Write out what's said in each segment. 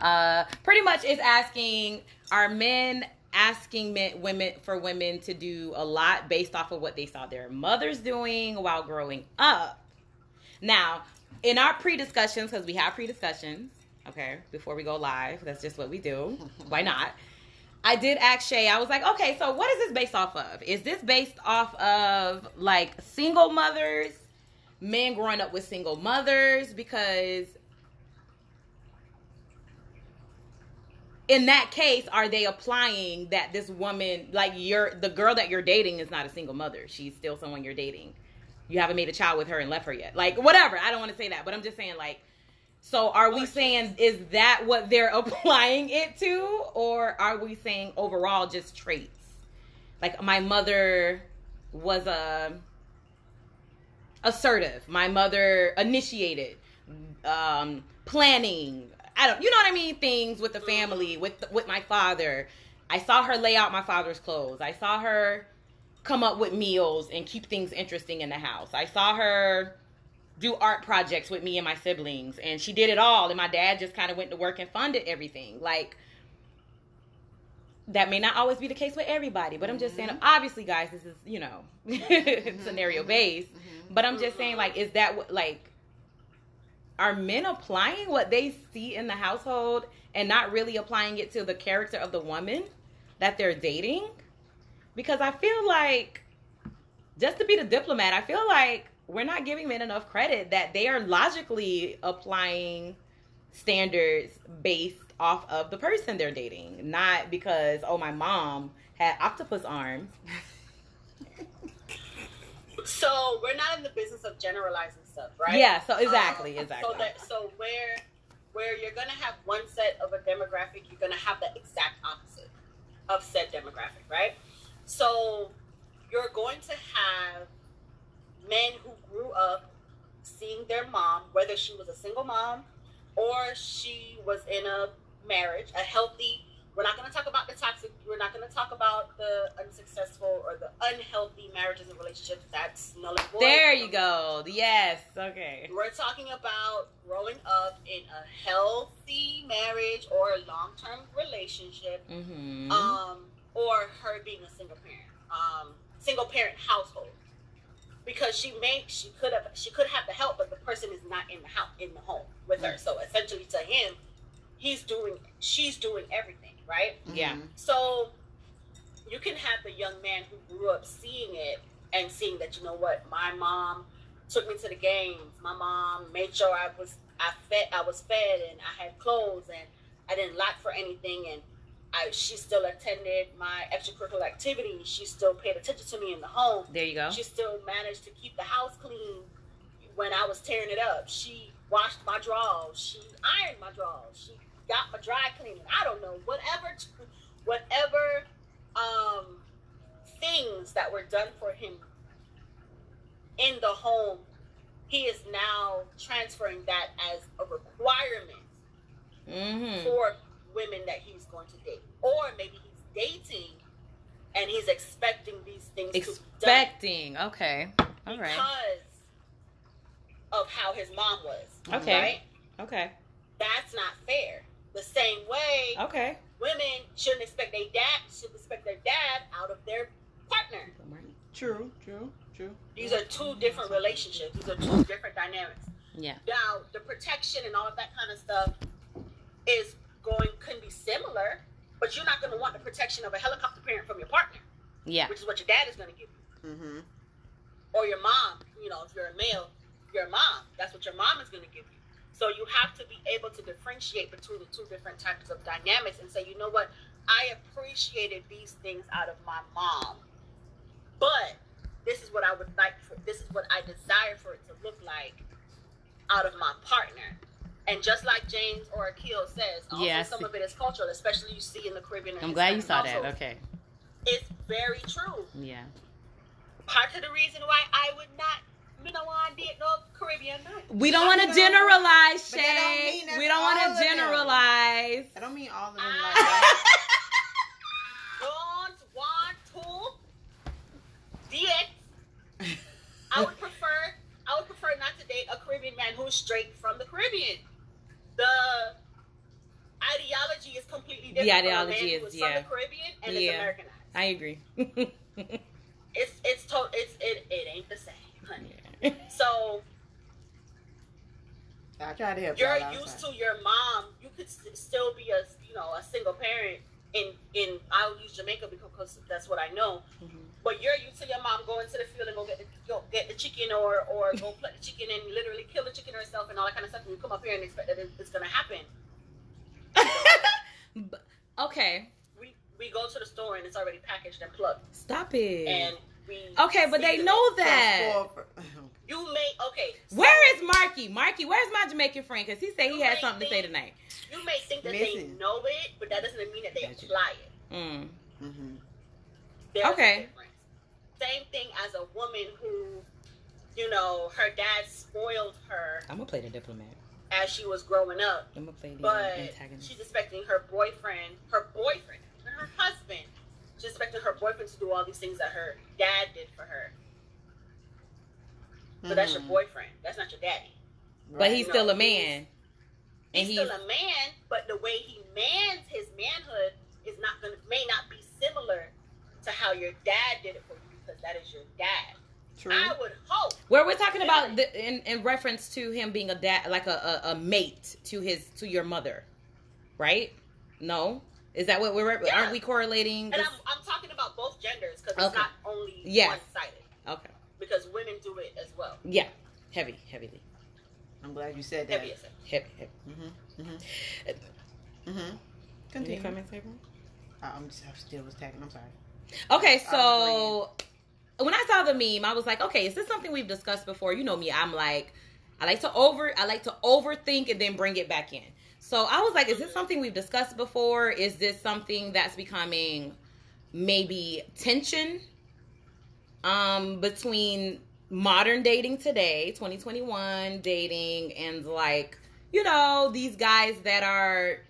Uh, pretty much is asking are men asking men, women for women to do a lot based off of what they saw their mothers doing while growing up. Now, in our pre-discussions, because we have pre-discussions, okay, before we go live, that's just what we do. Why not? I did ask Shay. I was like, okay, so what is this based off of? Is this based off of like single mothers, men growing up with single mothers? Because in that case, are they applying that this woman, like you're the girl that you're dating, is not a single mother? She's still someone you're dating. You haven't made a child with her and left her yet. Like whatever. I don't want to say that, but I'm just saying like. So are we saying is that what they're applying it to, or are we saying overall just traits? Like my mother was a assertive. My mother initiated um, planning. I don't, you know what I mean? Things with the family, with with my father. I saw her lay out my father's clothes. I saw her come up with meals and keep things interesting in the house. I saw her do art projects with me and my siblings, and she did it all. And my dad just kind of went to work and funded everything. Like that may not always be the case with everybody, but I'm just saying. Mm-hmm. Obviously, guys, this is you know mm-hmm. scenario based. Mm-hmm. But I'm just saying, like, is that what like are men applying what they see in the household and not really applying it to the character of the woman that they're dating? Because I feel like, just to be the diplomat, I feel like we're not giving men enough credit that they are logically applying standards based off of the person they're dating, not because, oh, my mom had octopus arms. So we're not in the business of generalizing stuff, right? Yeah, so exactly, Um, exactly. So that so where where you're gonna have one set of a demographic, you're gonna have the exact opposite of said demographic, right? So you're going to have men who grew up seeing their mom, whether she was a single mom or she was in a marriage, a healthy. We're not going to talk about the toxic. We're not going to talk about the unsuccessful or the unhealthy marriages and relationships. That's null and void. there you go. Yes. Okay. We're talking about growing up in a healthy marriage or a long-term relationship, Mm-hmm. um, or her being a single parent, um, single parent household. Because she may, she could have, she could have the help, but the person is not in the house, in the home with her. So essentially, to him, he's doing, she's doing everything, right? yeah. Mm-hmm. So you can have the young man who grew up seeing it and seeing that you know what, my mom took me to the games. My mom made sure I was I fed I was fed and I had clothes and I didn't lack for anything and I she still attended my extracurricular activities. She still paid attention to me in the home. There you go. She still managed to keep the house clean when I was tearing it up. She washed my drawers. She ironed my drawers. She got my dry cleaning. I don't know whatever, whatever um, things that were done for him in the home. He is now transferring that as a requirement Mm-hmm. for women that he's going to date, or maybe he's dating and he's expecting these things to be done Expecting. Okay. All because right. of how his mom was. Okay. Right? Okay. That's not fair. The same way Okay. women shouldn't expect their dad should expect their dad out of their partner. True, true, true. These are two different relationships. These are two different dynamics. Yeah. Now, the protection and all of that kind of stuff is going can be similar, but you're not going to want the protection of a helicopter parent from your partner, Yeah. which is what your dad is going to give you. Mm-hmm. or your mom, you know, if you're a male, your mom. That's what your mom is going to give you. So you have to be able to differentiate between the two different types of dynamics and say, you know what, I appreciated these things out of my mom, but this is what I would like for this is what I desire for it to look like out of my partner. And just like James or Akil says, also some of it is cultural, especially you see in the Caribbean. I'm glad you saw that. Okay. It's very true Yeah. part of the reason why I would not, you know, want to date no Caribbean. We don't want to generalize, but that don't Shay. mean We don't want to generalize. I don't mean all of them Ah. like that. Don't want to date. I would prefer, I would prefer not to date a Caribbean man who's straight from the Caribbean. The, ideology is completely The different. from a ideology is who is- from yeah. the Caribbean and Yeah. is Americanized. I agree. It's it's to, it's it, it ain't the same, honey. So I try to help you're used to your mom. You could st- still be a you know a single parent in in I'll use Jamaica because that's what I know. Mhm. But you're used to your mom going to the field and go get the, go get the chicken or or go pluck the chicken and literally kill the chicken herself and all that kind of stuff. And you come up here and expect that it's gonna happen. Okay, We we go to the store and it's already packaged and plugged. stop it. and okay, but they know that. You may okay. so Where is Marky? Marky, where's my Jamaican friend? Because he said he had may something to say tonight. You may think that they know it, but that doesn't mean that they Gotcha. apply it. Mm. Mhm. Okay. Same thing as a woman who, you know, her dad spoiled her I'm gonna play the diplomat. as she was growing up, I'm gonna play the but antagonist. she's expecting her boyfriend, her boyfriend, her husband. She's expecting her boyfriend to do all these things that her dad did for her. But that's your Mhm. boyfriend. That's not your daddy. but he's No, still a he's- man, and He's he's still a man, but the way he mans his manhood is not gonna may not be similar to how your dad did it for you because that is your dad. True. I would hope. where we're talking about the, in in reference to him being a dad, like a, a a mate to his to your mother, right? No, is that what we're Yeah. aren't we correlating? And I'm, I'm talking about both genders because it's not only Yes. one sided okay, because women do it as well. yeah, heavy, heavily, I'm glad you said that. Heavy heavy, heavy. Mm-hmm. Mm-hmm. Mm-hmm. Any Continue. comments, everyone? I'm, just, I still was tagging. I'm sorry. Okay, so when I saw the meme, I was like, okay, is this something we've discussed before? You know me, I'm like, I like to over, I like to overthink and then bring it back in. So I was like, is this something we've discussed before? Is this something that's becoming maybe tension um between modern dating today, 2021 dating and like, you know, these guys that are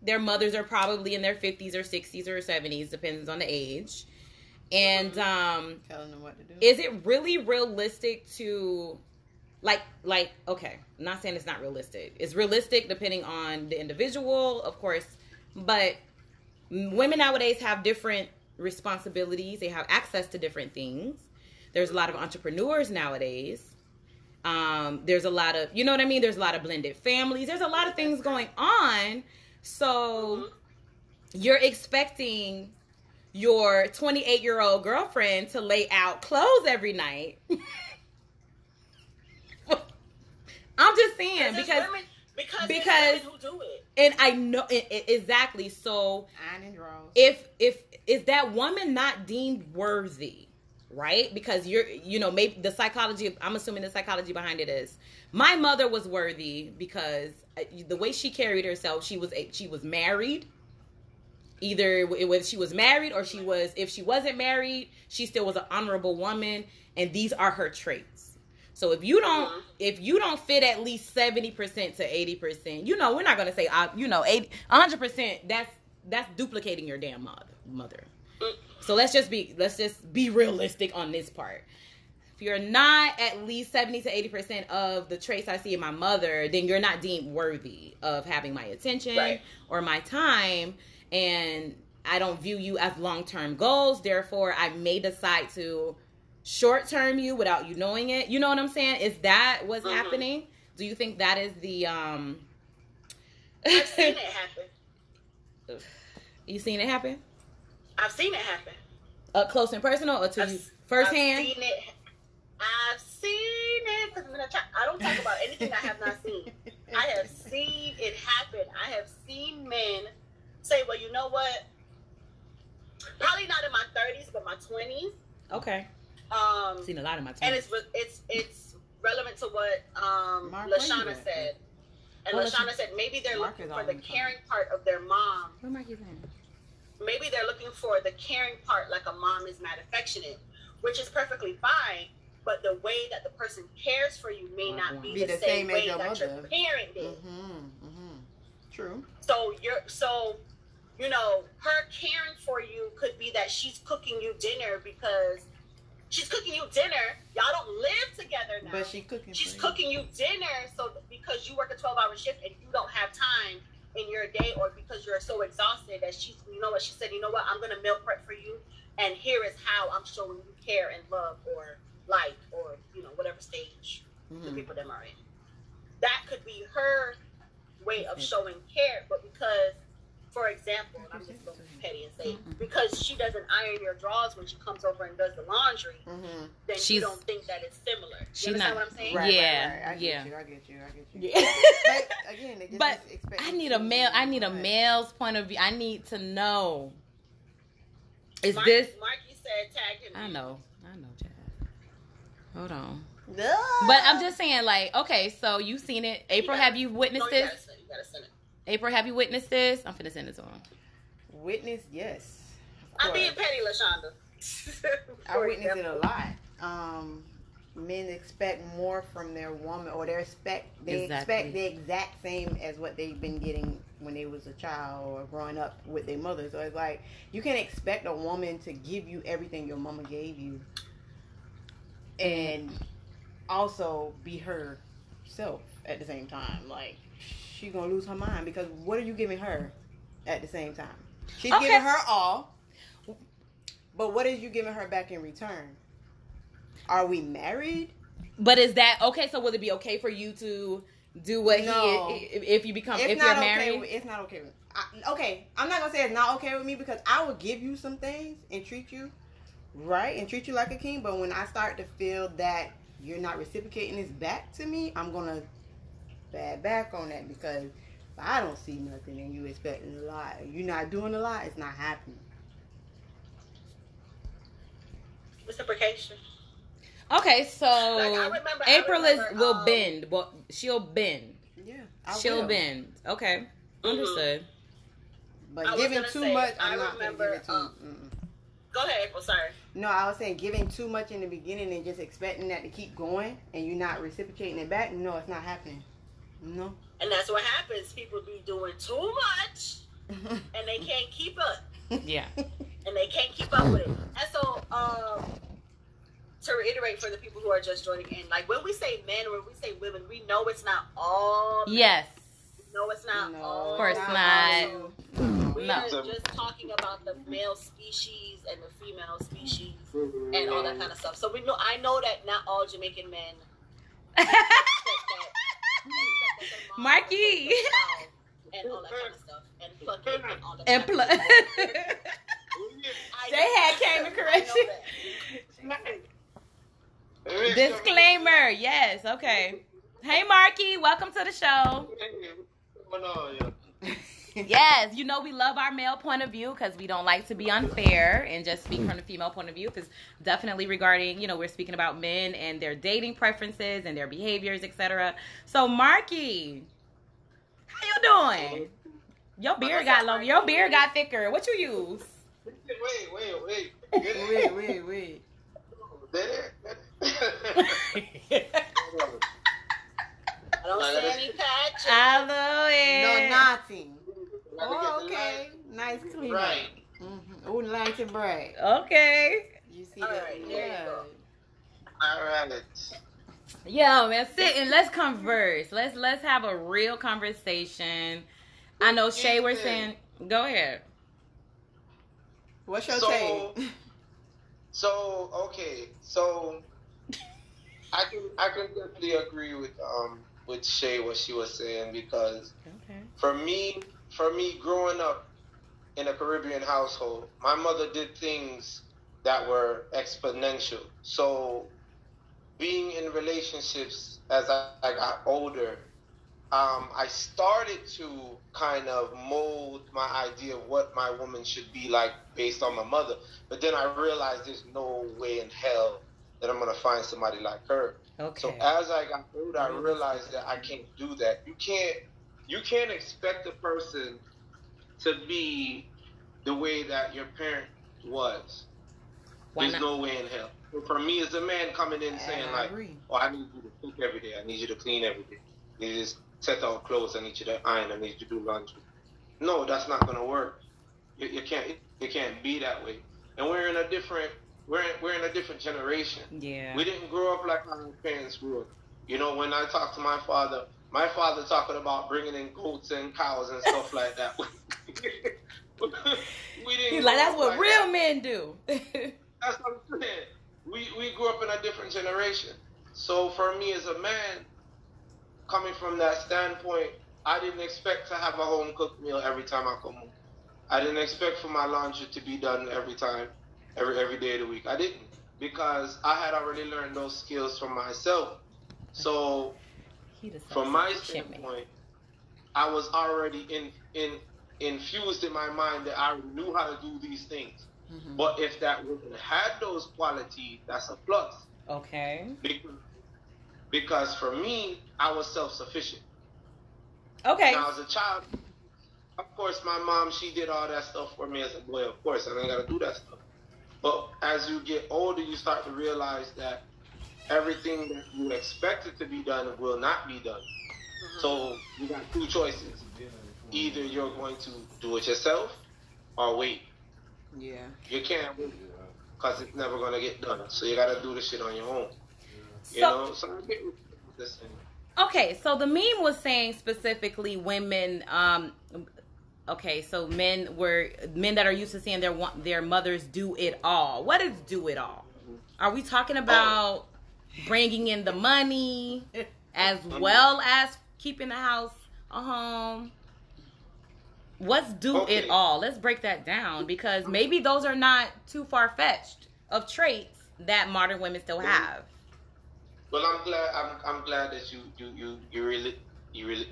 their mothers are probably in their 50s or 60s or 70s depends on the age and um Telling them what to do. is it really realistic to like like okay i'm not saying it's not realistic. It's realistic depending on the individual of course but women nowadays have different responsibilities. They have access to different things. There's a lot of entrepreneurs nowadays. Um there's a lot of you know what i mean? There's a lot of blended families. There's a lot of things going on. So you're expecting your 28 year old girlfriend to lay out clothes every night. I'm just saying because women, because because- women who do it. and I know it, it- exactly. So Iron if if is that woman not deemed worthy, right? Because you're you know maybe the psychology. I'm assuming the psychology behind it is my mother was worthy because uh, the way she carried herself, she was a, she was married. Either whether she was married or she was if she wasn't married, she still was an honorable woman, and these are her traits. So if you don't Mhm. if you don't fit at least 70% to 80%, you know, we're not going to say uh, you know, 80 100%, that's that's duplicating your damn mother mother. Mm. So let's just be let's just be realistic on this part. If you're not at least 70 to 80% of the traits I see in my mother, then you're not deemed worthy of having my attention Right. or my time and I don't view you as long-term goals. Therefore, I may decide to short-term you without you knowing it. You know what I'm saying? Is that what's Mhm. happening? Do you think that is the um I've seen it happen. You seen it happen? I've seen it happen. Up close and personal or to I've- you firsthand? I've seen it. I've seen it because I don't talk about anything I have not seen. I have seen it happen. I have seen men say, "Well, you know what? Probably not in my 30s, but my 20s." Okay. Um, I've seen a lot of my time. and it's it's it's relevant to what um, Mark, Lashana said. And Well, Lashana said maybe they're Mark looking for the in time. caring part of their mom. Where am I keeping? Maybe they're looking for the caring part, like a mom is not affectionate, which is perfectly fine. But the way that the person cares for you may not be, Be the, the same, same as way your that your mother. parent did. Mm-hmm. Mm-hmm. True. So you're so you know her caring for you could be that she's cooking you dinner because she's cooking you dinner. Y'all don't live together now. But she cooking. she's cooking you dinner so because you work a 12 hour shift and you don't have time in your day or because you're so exhausted that she's you know what she said you know what i'm gonna meal prep for you and here is how i'm showing you care and love or like or you know whatever stage the Mhm. people that are in that could be her way of showing care but because for example and i'm just going to be petty and say because she doesn't iron your drawers when she comes over and does the laundry Mhm. then She's- you don't think that it's similar you She understand not- what i'm saying Right, Yeah, right, right. I get yeah. you. I get you. I get you. Yeah. But again, they just But I need a male. I need a male's point of view. I need to know. Is Mark, this? marky said tag him I know. I know, Chad. Hold on. No. But I'm just saying, like, okay, so you've seen it. April, have you no, witnessed you this? gotta send, you gotta send it April, have you witnessed this? I'm finna send this on. witness, yes. I'm course. being petty lashonda I witness it a lot. Um, men expect more from their woman, or they expect they Exactly. expect the exact same as what they've been getting when they was a child or growing up with their mother. So it's like you can't expect a woman to give you everything your mama gave you, and also be herself at the same time. Like she's gonna lose her mind because what are you giving her at the same time? She's Okay. giving her all, but what is you giving her back in return? Are we married? But is that okay? So will it be okay for you to do what No. he if, if you become it's if you're married? okay. It's not okay. With, I, okay, I'm not gonna say it's not okay with me because I will give you some things and treat you right and treat you like a king. But when I start to feel that you're not reciprocating this back to me, I'm gonna bad back on that because if I don't see nothing and you expecting a lot, you're not doing a lot, it's not happening. reciprocation Okay, so Like, I remember- I April remember, is will um, bend, but she'll bend. Yeah, I she'll will. bend. Okay, Mhm. understood. But I giving too say, much, I I'm not remember, gonna give it to. um, go ahead april sorry No, I was saying giving too much in the beginning and just expecting that to keep going and you're not reciprocating it back. No, it's not happening. No. and that's what happens people be doing too much and they can't keep up Yeah. and they can't keep up with it. And so, um, to reiterate for the people who are just joining in, like when we say men or when we say women, we know it's not all. men. Yes. No, it's not No, all. Of course not not. all. We No. are just talking about the male species and the female species and all that kind of stuff. So we know. I know that not all Jamaican men expect that. expect that their mom Marky. is a child And all that kind of stuff, and plucking and all that. and pl- of stuff. I They had came to I correction. Disclaimer. Yes. Okay. Hey, Marky. Welcome to the show. Yes, you know we love our male point of view because we don't like to be unfair and just speak mm. from the female point of view. Because definitely regarding, you know, we're speaking about men and their dating preferences and their behaviors, etc. So, Marky, how you doing? Your beard got long. Your beard got thicker. What you use? Wait, wait, wait. wait, wait, wait. I don't see any patches. I love it. No nothing. Oh, okay. Nice clean. Right. Mm-hmm. Oh, nice and bright. Okay. You see All that? right, there you yeah. go. All right. Yo, man, sit and let's converse. Let's let's have a real conversation. I know Shay, we're saying, go ahead. What's your So- take? So okay, so I can I can definitely agree with um with Shay what she was saying because Okay. for me for me growing up in a Caribbean household, my mother did things that were exponential. So being in relationships as I, I got older, um, I started to kind of mold my idea of what my woman should be like based on my mother. But then I realized there's no way in hell that I'm gonna find somebody like her. Okay. So as I got older, I realized that I can't do that. You can't you can't expect a person to be the way that your parent was. Why There's not? no way in hell. For me, as a man coming in saying I like, "Oh, I need you to cook every day. I need you to clean every day. You need to set out clothes. I need you to iron. I need you to do laundry." No, that's not gonna work. You, you can't. You can't be that way. And we're in a different. We're in, we're in a different generation. Yeah. We didn't grow up like our parents grew up. You know, when I talk to my father, my father talking about bringing in goats and cows and stuff like that. we didn't. He's like, that's what like real that. men do. That's what I'm saying. We we grew up in a different generation. So for me as a man, coming from that standpoint, I didn't expect to have a home cooked meal every time I come home. I didn't expect for my laundry to be done every time, every every day of the week. I didn't because I had already learned those skills from myself. So from my standpoint, I was already in in infused in my mind that I knew how to do these things. Mhm. But if that woman had those qualities, that's a plus. Okay. Because, because for me, I was self sufficient. Okay. Now, as a child, of course, my mom, she did all that stuff for me as a boy, of course, and I got to do that stuff. But as you get older, you start to realize that everything that you expected to be done will not be done. So you got two choices. Either you're going to do it yourself or wait. Yeah. You can't wait because it's never going to get done. So you got to do the shit on your own. You So know? So I get this thing. okay, so the meme was saying specifically women. Um, okay, so men were men that are used to seeing their their mothers do it all. What is do it all? Are we talking about bringing in the money as well as keeping the house a home? What's do Okay. it all? Let's break that down because maybe those are not too far fetched of traits that modern women still have. Well, I'm glad. I'm, I'm glad that you you you you really you really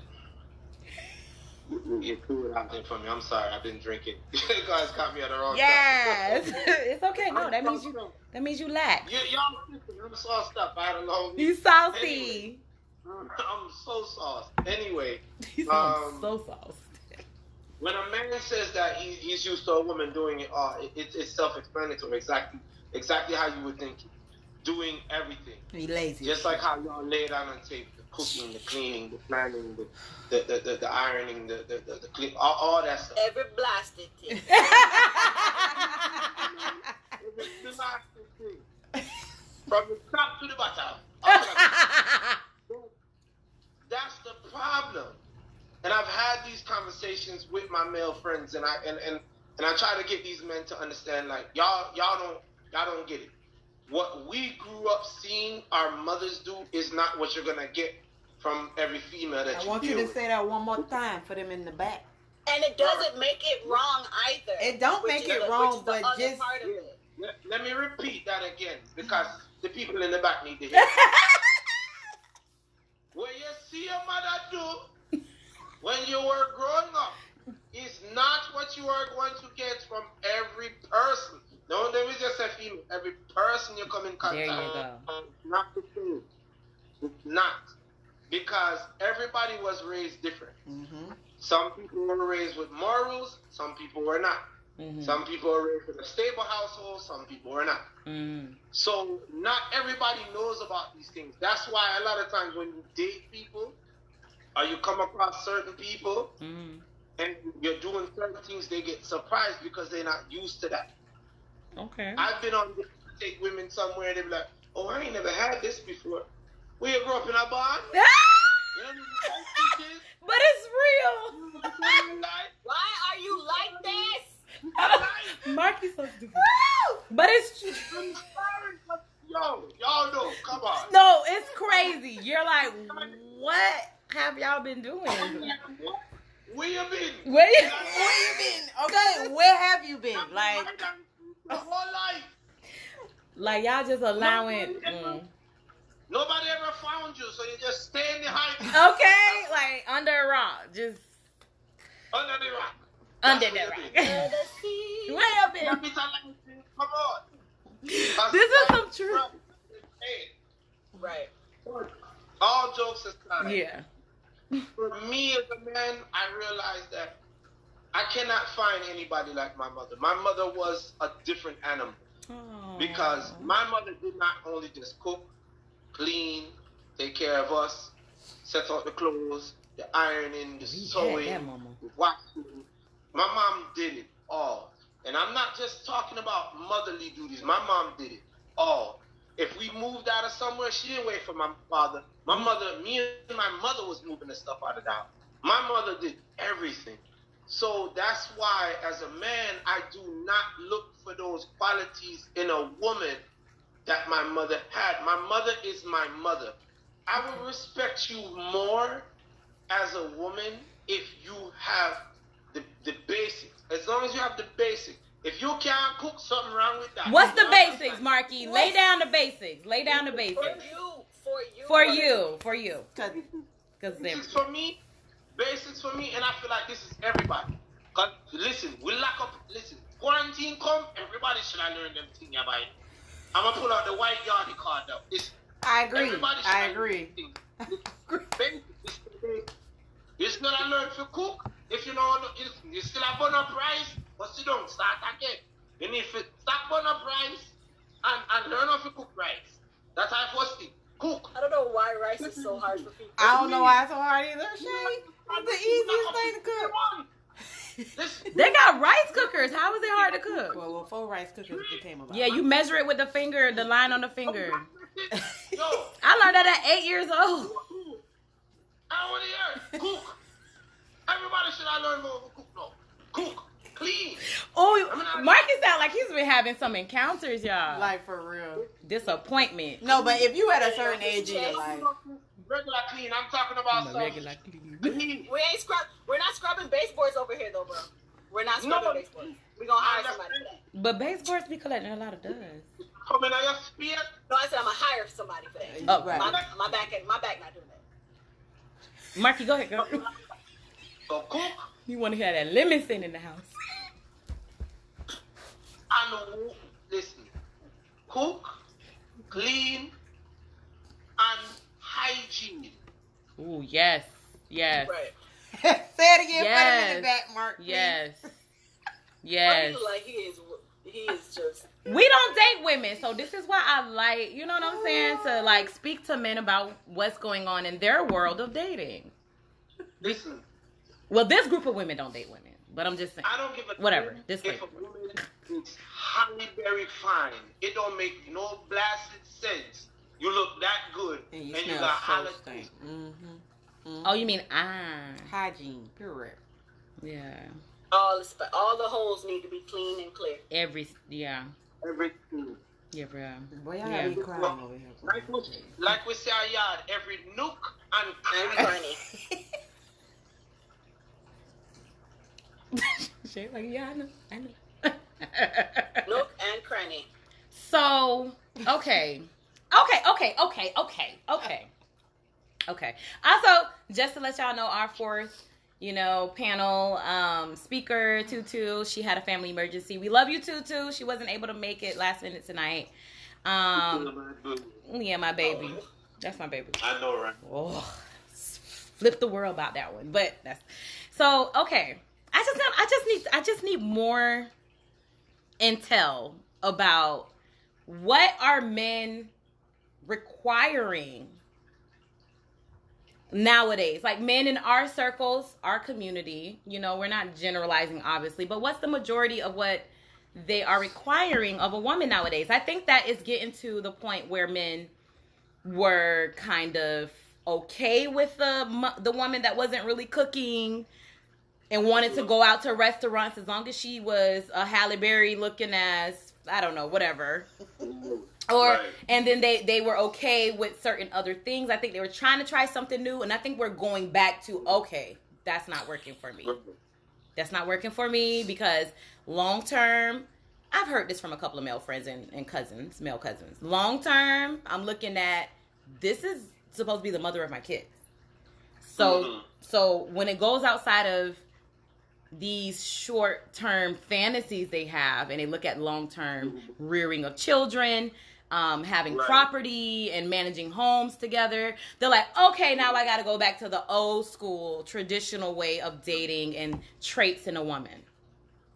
you, you threw out there for me. I'm sorry. I've been drinking. you guys caught me at the wrong Yes, time. it's okay. No, that means you that means you lack. You, y'all, listen, I'm sauced up. I had a long. You Anyway, saucy. I'm so sauced. Anyway, He's Um, so saucy. when a man says that he, he's used to a woman doing it all, it, it, it's self-explanatory. Exactly, exactly how you would think. Doing everything. He lazy. Just like how y'all lay it out on tape, the cooking, the cleaning, the planning, the the, the, the, the ironing, the the, the, the clean, all, all that stuff. Every blasted thing. It's the thing. From the top to the bottom. all of it. That's the problem. And I've had these conversations with my male friends, and I and, and, and I try to get these men to understand, like y'all y'all don't y'all don't get it. What we grew up seeing our mothers do is not what you're gonna get from every female that I you want you to with. say that one more time for them in the back. And it doesn't make it wrong either. It don't make it the- wrong, which is the but other just- part of it. Let, let me repeat that again because the people in the back need to hear. what you see your mother do when you were growing up is not what you are going to get from every person. No, let me just say female. Every person you come in contact with, not the same. It's not. Because everybody was raised different. Mm-hmm. Some people were raised with morals, some people were not. Mhm. Some people are raised in a stable household, some people are not. Mhm. So not everybody knows about these things. That's why a lot of times when you date people or you come across certain people Mhm. and you're doing certain things, they get surprised because they're not used to that. Okay. I've been on take women somewhere and they're like, oh, I ain't never had this before. Where you grew up in a barn? You know what this is? but it's real. You know what this is like? Why are you like this? Marky's so stupid. But it's true. I'm sorry, Yo, y'all know, come on. No, it's crazy. You're like, what have y'all been doing? Where you been? Where you? Where you been? Okay, where have you been? Like, the whole life. Like y'all just allowing. Mm. Nobody ever found you, so you just stay in the heights Okay, like under a rock, just under the rock. under the rock. you. Way up in. Come on. This is some truth. Right. all jokes aside, Yeah. for me as a man, I realized that I cannot find anybody like my mother. My mother was a different animal. because my mother did not only just cook, clean, take care of us, set out the clothes, the ironing, the We sewing, that the washing. My mom did it all. And I'm not just talking about motherly duties. My mom did it all. If we moved out of somewhere, she didn't wait for my father. My mother, me and my mother was moving the stuff out of the house. My mother did everything. So that's why, as a man, I do not look for those qualities in a woman that my mother had. My mother is my mother. I will respect you more as a woman if you have the, the basics. As long as you have the basics. If you can't cook, something wrong with that. What's the basics, understand? Marky? Lay down the basics. Lay down the basics. For basics. you, for you, For you, for you. Cause Because Basics for me, basics for me, and I feel like this is everybody. Cause listen, we lock up. Listen, quarantine come, everybody should have learned them thing about it. I'm gonna pull out the white yardie card though. It's, I agree. everybody I agree. learned them thing. Basics, it's- It's gonna learn to cook. If you know, if you still have bun up rice, but you don't start again. You need to start bun up rice and, and learn how to cook rice. That's our first thing. Cook. I don't know why rice is so hard for people. I don't know why it's so hard either. Shay, it's the easiest thing to cook. Listen, They got rice cookers. How is it hard to cook? Well, well, four rice cookers became about. Yeah, you measure it with the finger, the line on the finger. Yo, I learned that at eight years old. I want to hear cook. Everybody should I learned more to cook now. Cook, clean. Oh, Marcus sound like he's been having some encounters, y'all. Like for real. Disappointment. No, but if you at a certain age in your life, Regular clean. I'm talking about some clean. We ain't scrub. We're not scrubbing baseboards over here, though, bro. We're not scrubbing No. baseboards. We gonna hire somebody for that. But baseboards be collecting a lot of dust. Oh, Come in on your spear. No, I said I'm gonna hire somebody for that. Oh, right. My, my back, my back not doing that. Marky, go ahead, girl. So cook You want to hear that lemon scent in the house? and listen. Cook, clean, and hygiene. Ooh, yes, yes, Right. say it again. Put it in Yes. the back, Mark. please. yes, Why yes. like he is? He is just. We don't date women, so this is why I like, you know what I'm saying, to like speak to men about what's going on in their world of dating. Listen, Well, this group of women don't date women, but I'm just saying. I don't give a Whatever. This if way. a woman is highly very fine. It don't make no blasted sense. You look that good, And and you you, got so holiday. stink. Mm-hmm. Mm-hmm. Oh, you mean ah? Hygiene, pure. Yeah. All the sp- all the holes need to be clean and clear. Every yeah, Everything. yeah, bro. Boy, y'all Yeah. be crying over here. Like we, like we say our yard, every nook and And cranny. cranny. Shit, like yeah, I know, I know. Nook and cranny. So, okay. Okay, okay, okay, okay, okay. Okay. Also, just to let y'all know, our fourth, you know, panel um speaker, Tutu, she had a family emergency. We love you, Tutu. She wasn't able to make it last minute tonight. Um, yeah, my baby. That's my baby. I know, right? Oh, flip the world about that one. But that's so okay. I just I just need I just need more intel about what are men requiring nowadays. Like men in our circles our community you know we're not generalizing obviously but what's the majority of what they are requiring of a woman nowadays? I think that is getting to the point where men were kind of okay with the the woman that wasn't really cooking and wanted to go out to restaurants as long as she was a Halle Berry looking as I don't know whatever. Or Right. and then they they were okay with certain other things. I think they were trying to try something new and i think we're going back to okay that's not working for me. That's not working for me because long term i've heard this from a couple of male friends and, and cousins male cousins. Long term i'm looking at this is supposed to be the mother of my kids. So Mhm. so when it goes outside of these short term fantasies they have and they look at long term rearing of children um, having Right. property and managing homes together. They're like okay now i gotta go back to the old school traditional way of dating and traits in a woman.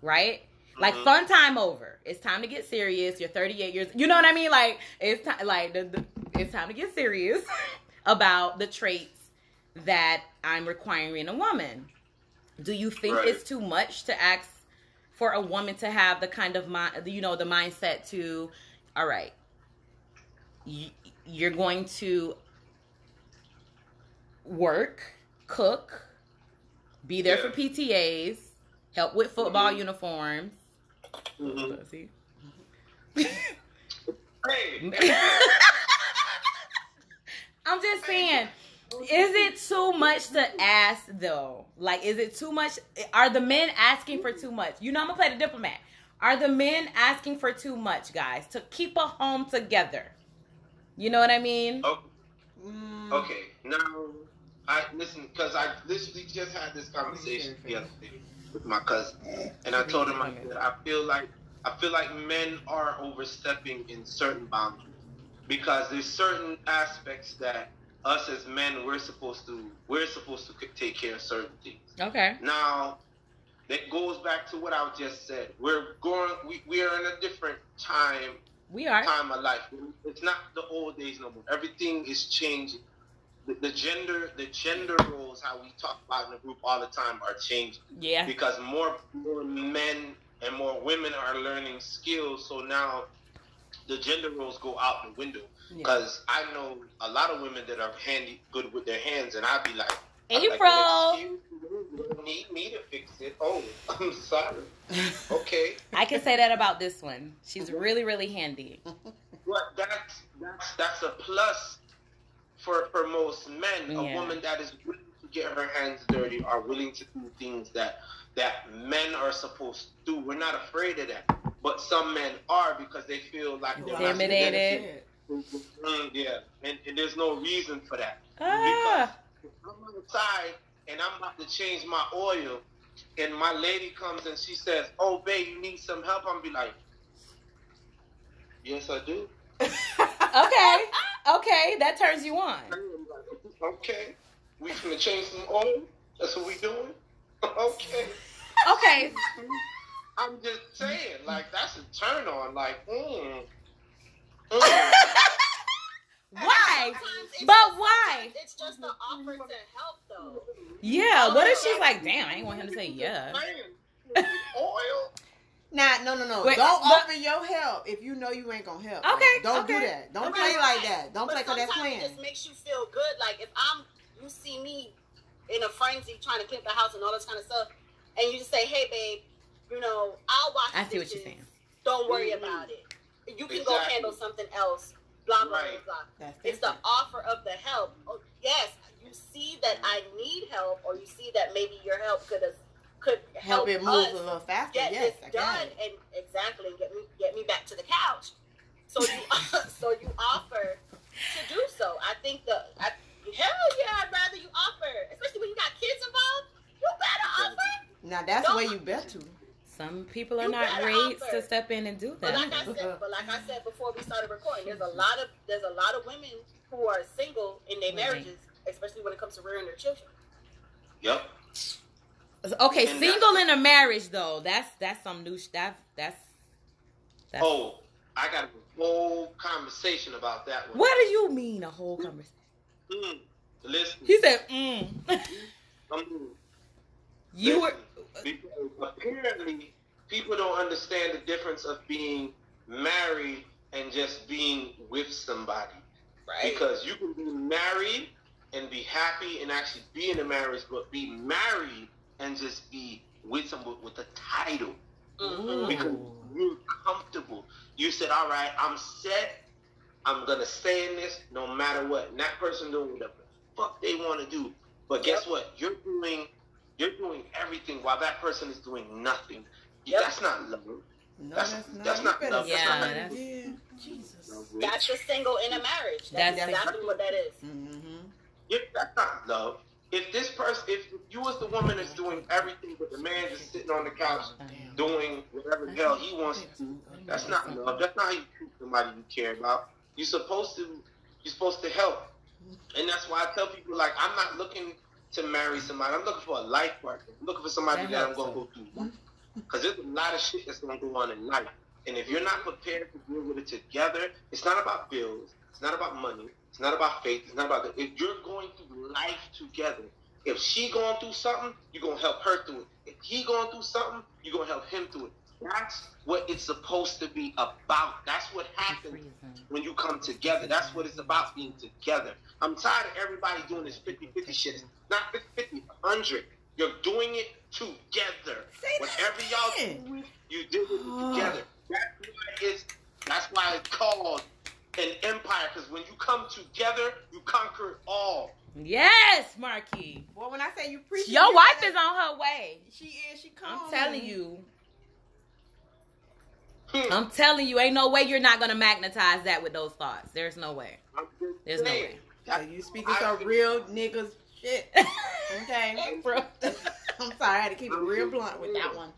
Right? Like Mhm. fun time over. It's time to get serious. You're 38 years you know what i mean? Like it's time like the, the, it's time to get serious about the traits that i'm requiring in a woman do you think Right. it's too much to ask for a woman to have the kind of mind, you know, the mindset to, all right, you're going to work, cook, be there for PTAs, help with football Mhm. uniforms. Mhm. See? I'm just saying, is it too much to ask though? Like, is it too much? Are the men asking for too much? You know, I'm gonna play the diplomat. Are the men asking for too much, guys, to keep a home together? You know what I mean? okay. Mm. Okay, now I listen because I literally just had this conversation the other day with my cousin, and I told him I I feel like I feel like men are overstepping in certain boundaries because there's certain aspects that us as men we're supposed to we're supposed to take care of certain things. Okay. Now that goes back to what I just said. We're going we, we are in a different time We are. time of life. It's not the old days no more. Everything is changing. The, the gender, the gender roles, how we talk about in the group all the time, are changing Yeah. because more, more men and more women are learning skills. So now the gender roles go out the window. Yeah. Because I know a lot of women that are handy, good with their hands, and I'd be like, like, April. "Excuse me, you don't need me to fix it. Oh, I'm sorry. Okay. I can say that about this one. She's really, really handy. But that's that's that's a plus for for most men. A woman that is willing to get her hands dirty are willing to do things that that men are supposed to do. We're not afraid of that. But some men are because they feel like they're Intimidated. Mm, yeah, and, and there's no reason for that. Ah. If I'm outside and I'm about to change my oil, and my lady comes and she says, "Oh, babe, you need some help," I'm be like, "Yes, I do." Okay. Okay. That turns you on. Okay, we finna change some oil. That's what we doing. okay. Okay. I'm just saying, like that's a turn on. Like, mm. Mm. Why? But just- why? It's just an offer to help, though. Yeah. What if she's like, damn, I ain't want him to say yeah. Oil. Nah, no, no, no. Wait, don't but- offer your help if you know you ain't gonna help. Okay, Don't okay. do that. Don't Right, play right. like that. Don't but play because that's sometimes playing. It just makes you feel good. Like if I'm, you see me in a frenzy trying to clean the house and all this kind of stuff, and you just say, "Hey, babe, you know, I'll wash." I the see what you're saying. Don't worry Mhm. about it. You can go handle something else. Blah blah Right. blah blah. It's the offer of the help. Oh, yes, you see that I need help, or you see that maybe your help could have could help help, it move us a little faster. get Yes, I this got done and exactly get me get me back to the couch. So you so you offer to do so. I think the I, hell yeah, I'd rather you offer, especially when you got kids involved. You better offer. Now that's the way you bet to. Some people are You not better raised offer. to step in and do But like I that. said, but like I said before we started recording, there's a lot of there's a lot of women who are single in their marriages, especially when it comes to rearing their children. Yep. Okay, And single in a marriage though. That's that's some new stuff. That's that's. Oh, I got a whole conversation about that one. What do you mean a whole conversation? Mm. Listen. He said, mm. um, you were. Because apparently people don't understand the difference of being married and just being with somebody. Right. Because you can be married and be happy and actually be in a marriage, but be married and just be with someone with a title Mhm. because you're comfortable. You said, "All right, I'm set. I'm gonna stay in this no matter what." And that person doing whatever the fuck they want to do. But guess what? You're doing you're doing everything while that person is doing nothing. Yep. That's not love. No, That's- that's, not. that's you not better love. That's not- it. that's- Yeah. Jesus. That's the single in a marriage. That's, That's exactly what that is. Mm-hmm. Yeah, that's not love. If this person, if you was the woman that's doing everything, but the man just sitting on the couch doing whatever the hell he wants to do, that's not love. That's not how you treat somebody you care about. You're supposed to, you're supposed to help, and that's why I tell people like I'm not looking to marry somebody. I'm looking for a life partner. I'm looking for somebody That that, I'm gonna go through. Because there's a lot of shit that's gonna go on in life, and if you're not prepared to deal with it together, it's not about bills. It's not about money. It's not about faith. It's not about that. if you're going through life together. If she going through something, you're gonna help her through it. If he going through something, you're gonna help him through it. That's what it's supposed to be about. That's what happens when you come together. That's what it's about being together. I'm tired of everybody doing this 50 50 shit. It's not 50 50, 100. You're doing it together. Say that Whatever y'all do, you do it together. That's why it's, that's why it's called an empire. Because when you come together, you conquer it all. Yes, Marquis. Well, when I say you preach, Your wife is on her way. She is. She comes. I'm telling you. Hmm. I'm telling you, ain't no way you're not gonna magnetize that with those thoughts. There's no way. There's no way. Yeah, you speaking I- some real niggas shit. Okay. Bro. I'm sorry, I had to keep it real blunt with that one.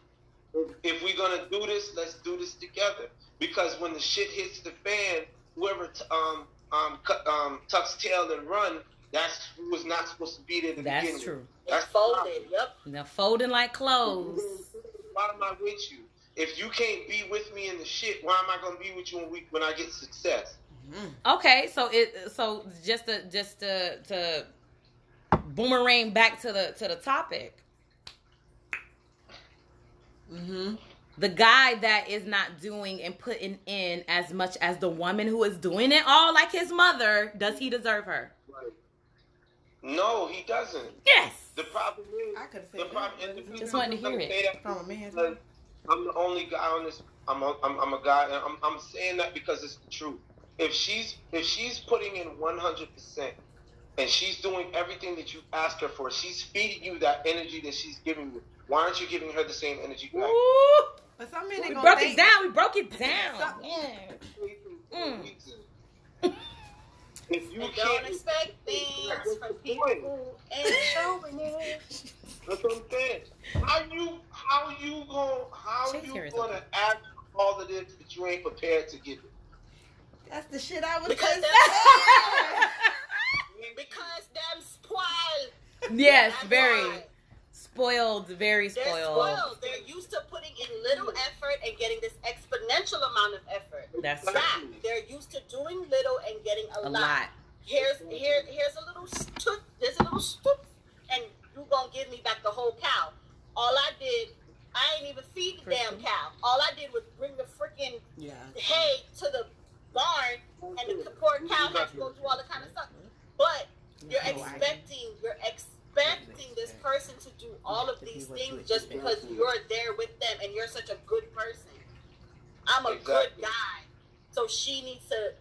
if, if we're gonna do this, let's do this together. Because when the shit hits the fan, whoever t- um um cut, um tucks tail and run, that's who was not supposed to be there to That's begin true. That's folded. Yep. They're folding like clothes. Why am I with you? If you can't be with me in the shit, why am I gonna be with you when we when I get success? Okay, so it so just to just to to boomerang back to the to the topic. Mm-hmm. The guy that is not doing and putting in as much as the woman who is doing it all like his mother, does he deserve her? No, he doesn't. Yes. The problem is I could have said the problem. but and the Just wanted to hear it. say that From a man. Because I'm the only guy on this. I'm a, I'm, I'm a guy, and I'm, I'm saying that because it's the truth. If she's if she's putting in 100 percent, and she's doing everything that you ask her for, she's feeding you that energy that she's giving you. Why aren't you giving her the same energy back? Ooh, But some men we gonna broke think- it down. We broke it down. Some- Yeah. Mm. If you And can't don't expect things from people who ain't showing it. That's what I'm saying. How you how you gonna how Chase you gonna okay. ask for all of this that you ain't prepared to give it? That's the shit I was Because just that's Because them spoiled. yes, That's very why. spoiled. Very spoiled. They're spoiled. spoiled. They're used to putting in little effort and getting this exponential amount of effort. That's Fact. They're used to doing little and getting a, a lot. lot. Here's here here's a little stoop. There's a little stoop, and you gonna give me back the whole cow. All I did, I ain't even feed the damn cow. All I did was bring the freaking Yeah. hay to the barn, and the poor cow had to go through all the kind of stuff. But you're expecting, you're expecting this person to do all of these things just because you're there with them and you're such a good person. I'm a good guy, so she needs to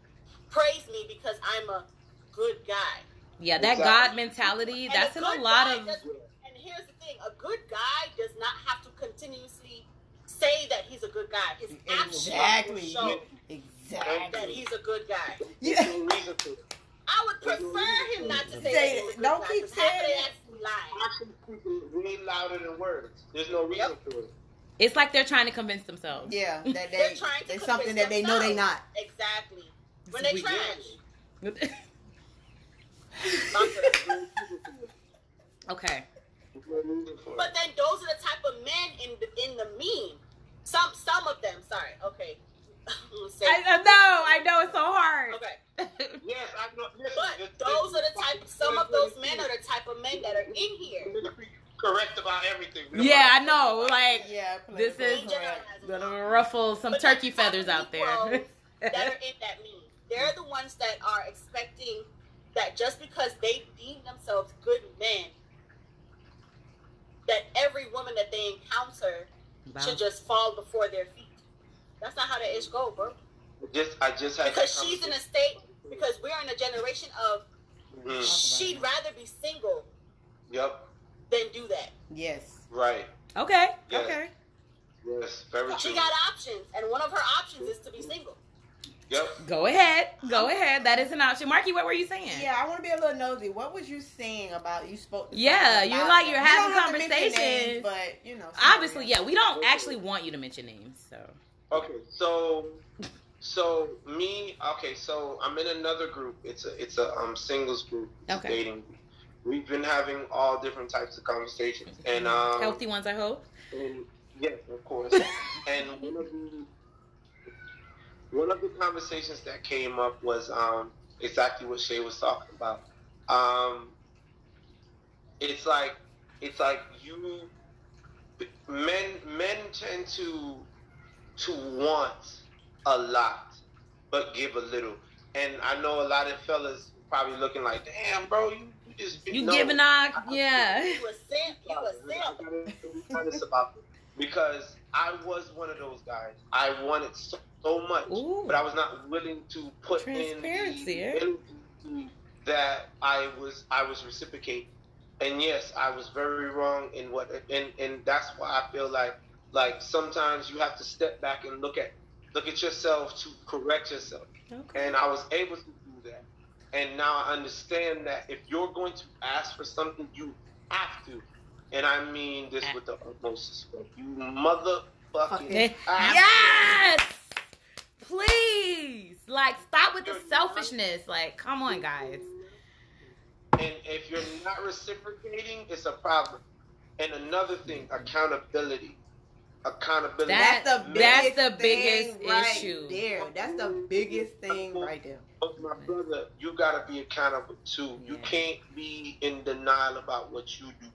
praise me because I'm a good guy. Yeah, that Exactly. God mentality. And That's in a lot guy of. does- and here's the thing: a good guy does not have to continuously say that he's a good guy. His actions Exactly. will show Exactly. that he's a good guy. There's no reason to it. I would prefer him not to say, Say that it. he's a good Don't guy, keep 'cause half of saying they it. Actions speak way louder than words. There's no reason to it. It's like they're trying to convince themselves. Yeah, that They're trying to it's something that they know they're not. Exactly. When they We- trash. okay. But then those are the type of men in the in the meme. Some some of them. Sorry. Okay. I'm gonna say- I, I know. I know. It's so hard. Okay. Yes, I know. Listen, But this- those are the type. Some of those men are the type of men that are in here. correct about everything. yeah, I know. Like Yeah, this is In generalizing. gonna ruffle some But turkey feathers out there. That are in that meme. They're the ones that are expecting that just because they deem themselves good men, that every woman that they encounter should just fall before their feet. That's not how that ish go, bro. Just I just had Because she's in a state. Because we're in a generation of Mhm. she'd rather be single Yep. than do that. Yes. Right. Okay. Yeah. Okay. Yes. Very She true. got options, and one of her options is to be single. Yep. Go ahead. Go ahead. That is an option. Marky, what were you saying? Yeah, I want to be a little nosy. What was you saying about you spoke? To Yeah, you're about like- that? you're having don't have to mention conversations. names, but you know. Obviously, yeah. We don't actually want you to mention names, so. Okay. So, so me. Okay. So I'm in another group. It's a it's a um singles group. It's a Okay. Dating. We've been having all different types of conversations, and um, Healthy ones, I hope. And yes, of course. and one of the one of the conversations that came up was um, exactly what Shay was talking about. Um, it's like it's like you men men tend to to want a lot, but give a little. And I know a lot of fellas probably looking like, damn, bro, you, you just You no. giving out, yeah. You a simp. You a simp. honest about it because I was one of those guys. I wanted so, so much, Ooh. but I was not willing to put in the eh? energy that I was I was reciprocating. And yes, I was very wrong in what, and and that's why I feel like like sometimes you have to step back and look at look at yourself to correct yourself. Okay. And I was able to do that. And now I understand that if you're going to ask for something, you have to. And I mean this with the utmost respect. You motherfucking to. Yes! Please! Like, stop with the selfishness. Like, come on, guys. And if you're not reciprocating, it's a problem. And another thing, accountability. Accountability. That- That's the biggest, that's biggest the biggest thing right issue. There, that's the biggest thing right there. But my brother, you gotta be accountable too. You can't be in denial about what you do.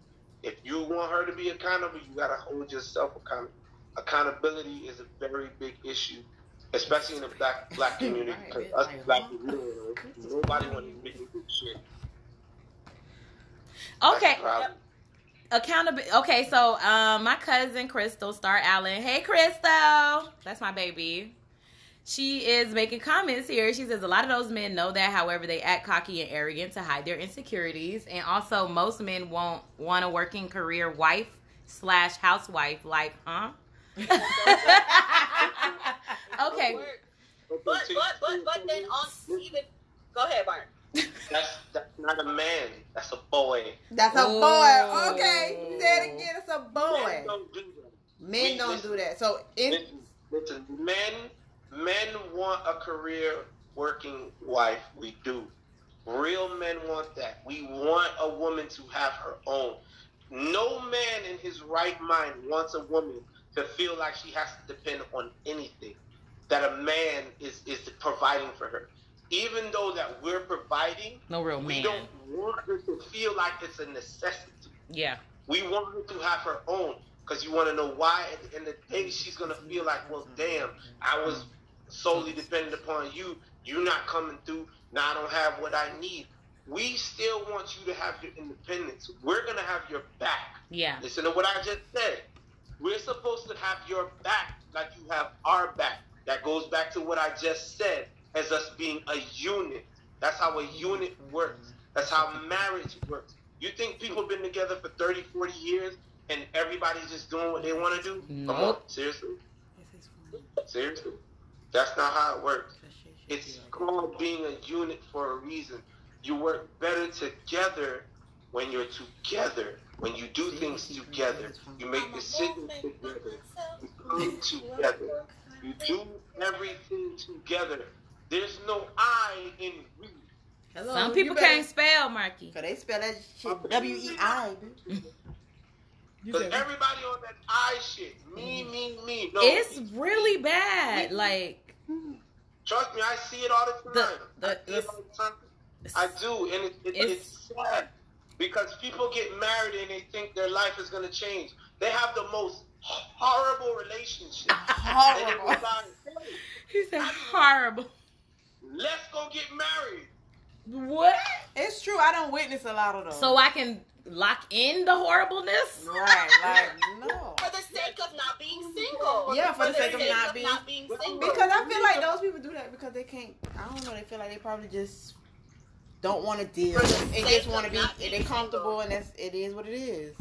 If you want her to be accountable, you gotta hold yourself accountable. Accountability is a very big issue, especially in the black black community. Because us black people, nobody want to to shit. Okay. Accountability. Okay, so um, my cousin Crystal Star Allen. Hey, Crystal. That's my baby. She is making comments here. She says a lot of those men know that, however, they act cocky and arrogant to hide their insecurities, and also most men won't want a working career wife slash housewife. Like, huh? okay. But but but but then on even go ahead, Mark. That's that's not a man. That's a boy. That's a Oh. boy. Okay, you said it again. It's a Men boy. don't do that. Men don't do that. So in Listen, listen, men men want a career working wife. We do. Real men want that. We want a woman to have her own. No man in his right mind wants a woman to feel like she has to depend on anything. That a man is is providing for her. Even though that we're providing, No real we man. don't want her to feel like it's a necessity. Yeah. We want her to have her own because you want to know why. At the end of the day, she's gonna feel like, well, damn, I was solely dependent upon you. You're not coming through. Now I don't have what I need. We still want you to have your independence. We're gonna have your back. Yeah. Listen to what I just said. We're supposed to have your back like you have our back. That goes back to what I just said as us being a unit. That's how a unit works. That's how marriage works. You think people been together for 30, 40 years and everybody's just doing what they want to do? Come on, seriously? Seriously? That's not how it works. It's called being a unit for a reason. You work better together when you're together. When you do things together, you make decisions together. You come together. You do everything together. There's no I in we. Hello, Some people better- can't spell, Marky. Cause they spell that shit W E I. Because everybody on that I shit. Me, me, me. No. It's really bad. Like, Trust me, I see it all the The- time. the- I see it all the time. I do, and it, it, It's- it's sad because people get married and they think their life is going to change. They have the most horrible relationship. And Horrible. everybody, "Hey, he said horrible. let's go get married. What? It's true. I don't witness a lot of those. So I can lock in the horribleness? right, like no. For the sake of not being single. Yeah, for the sake of not being- being single. Because I feel like those people do that because they can't. I don't know. They feel like they probably just don't want to deal. For the and just want to be. not They being comfortable, and that's it is what it is.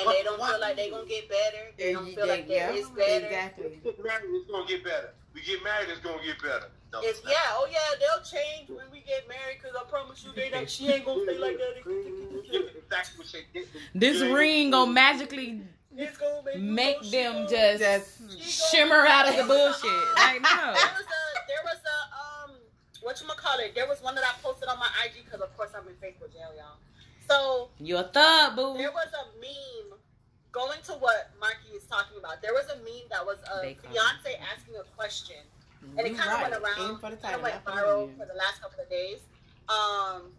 And they don't feel like they're gonna get better. They don't feel like yeah there is better. exactly. We get married, it's going to get better. We get married, it's going to get better. No, It's yeah, oh yeah, they'll change when we get married. Cause I promise you, they not, she ain't gonna stay like that. Exactly what they did. This ring gonna magically It's gonna make, make them gonna- just Just shimmer out of the There was a, bullshit. um, Like, no. There was a there was a um what you call it? There was one that I posted on my IG because of course I'm in Facebook jail, y'all. So You're a thug, boo. there was a meme going to what Marky is talking about. There was a meme that was a They fiance asking a question, and it You kind of went around, for kind of went viral for the last couple of days. Um,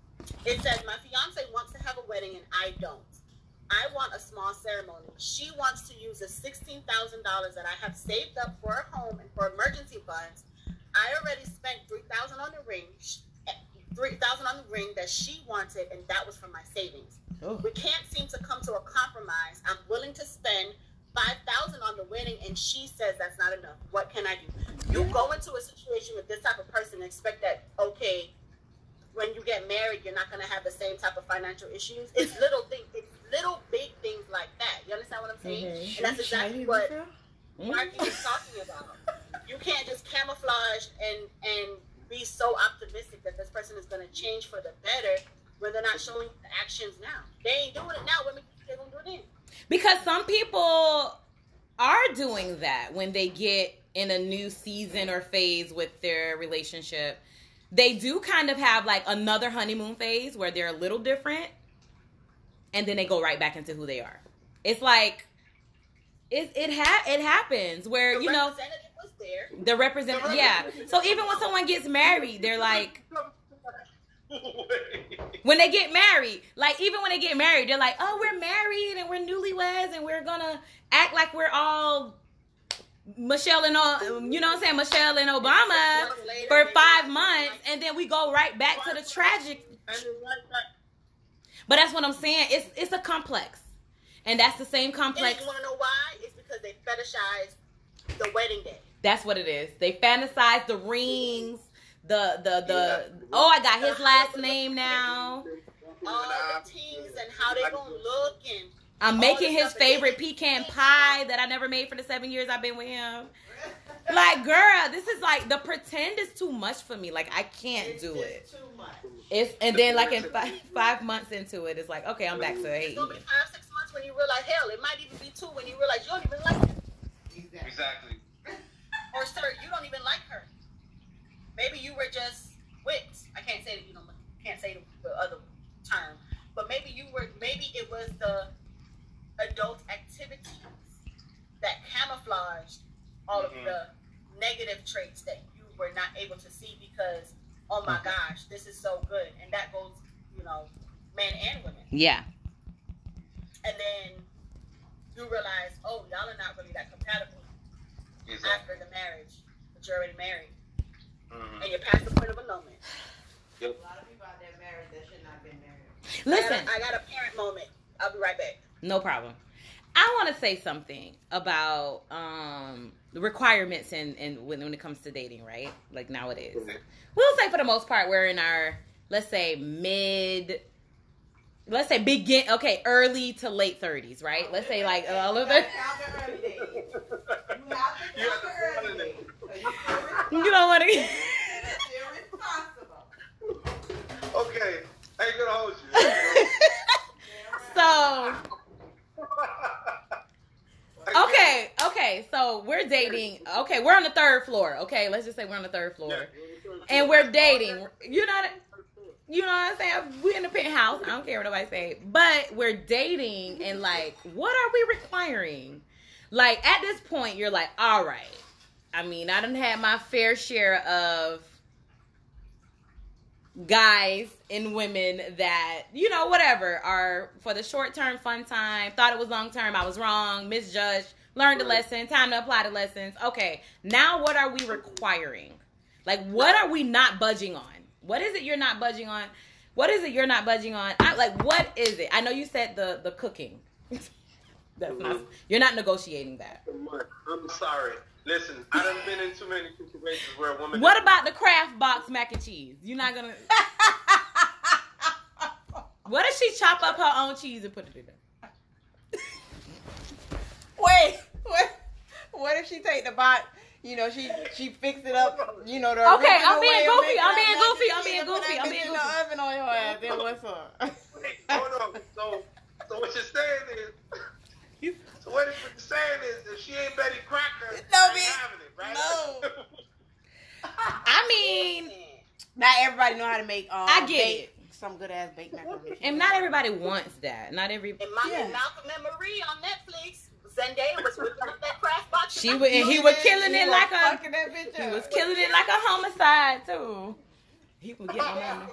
it said, "My fiance wants to have a wedding and I don't. I want a small ceremony. She wants to use the sixteen thousand dollars that I have saved up for a home and for emergency funds. I already spent three thousand on the ring, three thousand on the ring that she wanted, and that was from my savings. Oh. We can't seem to come to a compromise. I'm willing to spend five thousand on the wedding, and she says that's not enough. What can I do? You go into a situation with this type of person and expect that okay, when you get married, you're not going to have the same type of financial issues. It's little things, it's little big things like that. You understand what I'm saying? Mhm. And that's exactly what. Marky was talking about. You can't just camouflage and and be so optimistic that this person is going to change for the better when they're not showing the actions now. They ain't doing it now. When they're going to do it then? Because some people are doing that when they get in a new season or phase with their relationship. They do kind of have like another honeymoon phase where they're a little different and then they go right back into who they are. It's like it it ha- it happens where you know there. the represent yeah. So even when someone gets married, they're like when they get married, like even when they get married, they're like, "Oh, we're married and we're newlyweds and we're gonna act like we're all Michelle and all, you know what I'm saying, Michelle and Obama for five months, and then we go right back to the tragic." But that's what I'm saying. It's it's a complex, and that's the same complex. And you want to know why? It's because they fetishize the wedding day. That's what it is. They fantasize the rings, the the the. Oh, I got his last name now. All the teens and how they gonna look and I'm making his favorite pecan pie that I never made for the seven years I've been with him. Like, girl, this is like the pretend is too much for me. Like, I can't It's do just it. Too much. It's and then like in five, five months into it, it's like okay, I'm back to it's hating. gonna be five, six months when you realize hell, it might even be two when you realize you don't even like it. Exactly. Exactly. Or sir, you don't even like her. Maybe you were just whipped. I can't say that you know can't say the, the other term. But maybe you were maybe it was the adult activities that camouflaged all of Mhm. the negative traits that you were not able to see because oh my gosh, this is so good. And that goes, you know, men and women. Yeah, And then you realize, oh, y'all are not really that compatible Exactly. after the marriage, but you're already married. Mhm. And you're past the point of annulment. A lot of people out there married that should not have been married. listen, I got, a, I got a parent moment. I'll be right back. no problem. I want to say something about um the requirements in, in when when it comes to dating, right? Like nowadays. we'll say for the most part we're in our let's say mid let's say begin okay early to late 30s right let's say like a little bit Count the early days. You have to You count have the to early days. So you're you don't want to still responsible. Okay, I ain't gonna hold you. so okay okay so we're dating okay we're on the third floor okay let's just say we're on the third floor and we're dating you know what you know what I'm saying? We're in the penthouse. I don't care what nobody say. But we're dating and like, what are we requiring? Like at this point, you're like, all right. I mean, I done had my fair share of guys and women that, you know, whatever, are for the short term fun time, thought it was long term, I was wrong, misjudged, learned the lesson, time to apply the lessons. Okay, now what are we requiring? Like, what are we not budging on? What is it you're not budging on? What is it you're not budging on? I, like, what is it? I know you said the the cooking. That's not. Mm. You're not negotiating that. I'm sorry. Listen, I done been in too many situations where a woman. What about the Kraft box mac and cheese? You're not gonna. What if she chop up her own cheese and put it in there? Wait, what? What if she take the bot? You know, she she fixed it up. You know, the Okay, original I'm being way of goofy, I'm her being mac and goofy, I'm being goofy, I'm bitch being in the oven on your ass. Then what's up? Wait, hold on. So, so what you're saying is, so what you're saying is, if she ain't Betty Crocker, No, I ain't bitch. having it, right? No. I mean, Not everybody know how to make. Um, I get bake Some good ass baked macaroni. and not everybody wants that. Not every. And my Yeah. Malcolm and Marie on Netflix, Zendaya was whipping up that Kraft box. She was, and he was killing it like a. That bitch He was killing it like a homicide too. He was getting on my.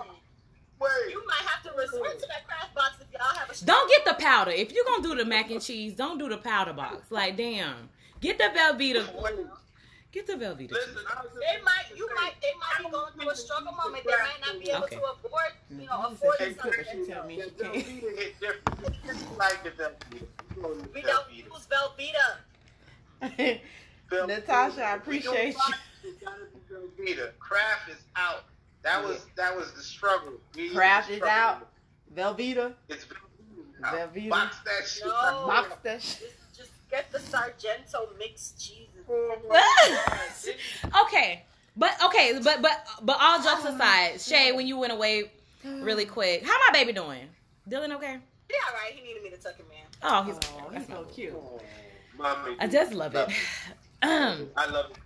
Wait, You might have to resort to that Kraft box if y'all have a Don't get the powder. If you're gonna do the mac and cheese, don't do the powder box. Like, damn. Get the Velveeta. Get the Velveeta. Listen, I was just they might, you might, they might be going through a struggle moment. They might not be able Okay. to afford, you know, afford Hey, something. she tell me. Yeah, Velveeta hit different. Like the Velveeta. You know the We don't use Velveeta. Velveeta. Natasha, I appreciate buy it. It's gotta be Velveeta. Kraft is out. That was that was the struggle. We used Kraft to is out. with Velveeta. It's Velveeta. now. Box that shit. No. box that shit. Just, just get the Sargento mixed cheeses. okay. But okay, but but but all jokes aside, Shay, when you went away really quick, how my baby doing? Dylan okay? Yeah, right. He needed me to tuck him in. Oh, he's Oh, okay. he's That's so cute. Oh, Mommy. I just love it. Um, I love it.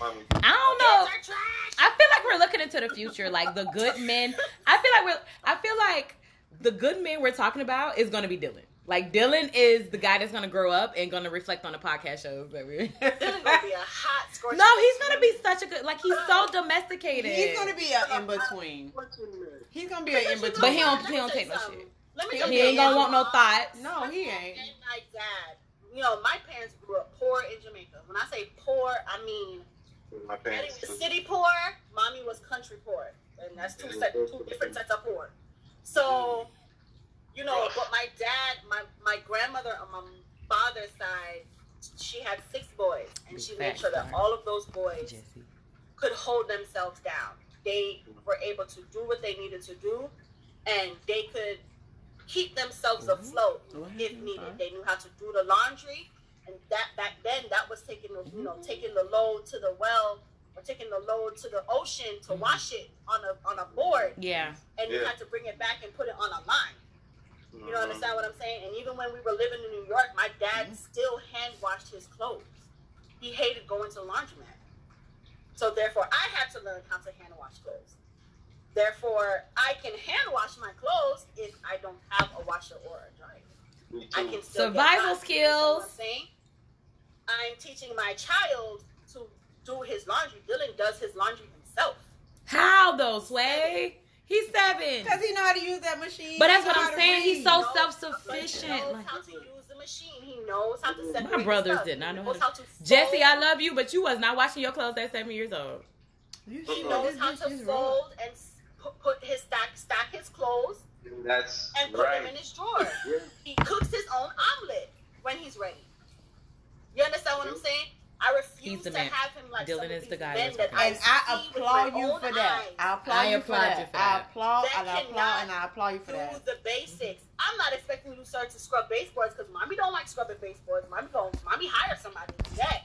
Mommy. I don't know. Kids are trash. I feel like we're looking into the future, like the good men. I feel like we're. I feel like the good men we're talking about is going to be Dylan. Like Dylan is the guy that's going to grow up and going to reflect on the podcast shows that we're. Dylan gonna be a hot scorcher. no, he's going to be such a good. Like he's so domesticated. He's gonna be an in between. What's in there? He's gonna be an in between. But he don't- he don't take no shit. Let me He tell He you ain't gonna want no thoughts. No, he ain't. And my dad, you know, my parents grew up poor in Jamaica. When I say poor, I mean My daddy parents. was city poor, mommy was country poor, and that's two set, two different sets of poor. So, you know, but my dad, my my grandmother on my father's side, she had six boys, and she made sure that all of those boys could hold themselves down. They were able to do what they needed to do, and they could keep themselves Mhm. afloat Go ahead, if needed. fine. They knew how to do the laundry, and that back then that was taking the you know taking the load to the well or taking the load to the ocean to Mhm. wash it on a on a board, Yeah. and you had to bring it back and put it on a line. You Uh-huh. know understand what I'm saying? And even when we were living in New York, my dad Mhm. still hand washed his clothes. He hated going to the laundromat. So therefore I had to learn how to hand wash clothes. Therefore, I can hand wash my clothes if I don't have a washer or a dryer. I can still Survival get by. You know what I'm skills. saying? I'm teaching my child to do his laundry. Dylan does his laundry himself. How though, Sway? He's seven. Because he know how to use that machine. But that's what I'm how to saying. He's so knows- self-sufficient. He knows Like- how to use the machine. He knows how to separate. My brothers stuff. did not He know knows how how to. Jesse. I love you, but you was not washing your clothes at seven years old. You He knows this how to is wrong. fold and s- put, put his stack stack his clothes That's and put them in his drawer. Yeah. He cooks his own omelet when he's ready. You understand what I'm saying? I refuse to man. have him like Dylan some of is the guy that I And I applaud you for that. I applaud you for applaud that. I applaud That and I applaud cannot and I applaud you for do that. the basics. I'm not expecting you, sir, to scrub baseboards because mommy don't like scrubbing baseboards. Mommy don't. Mommy hire somebody to do that.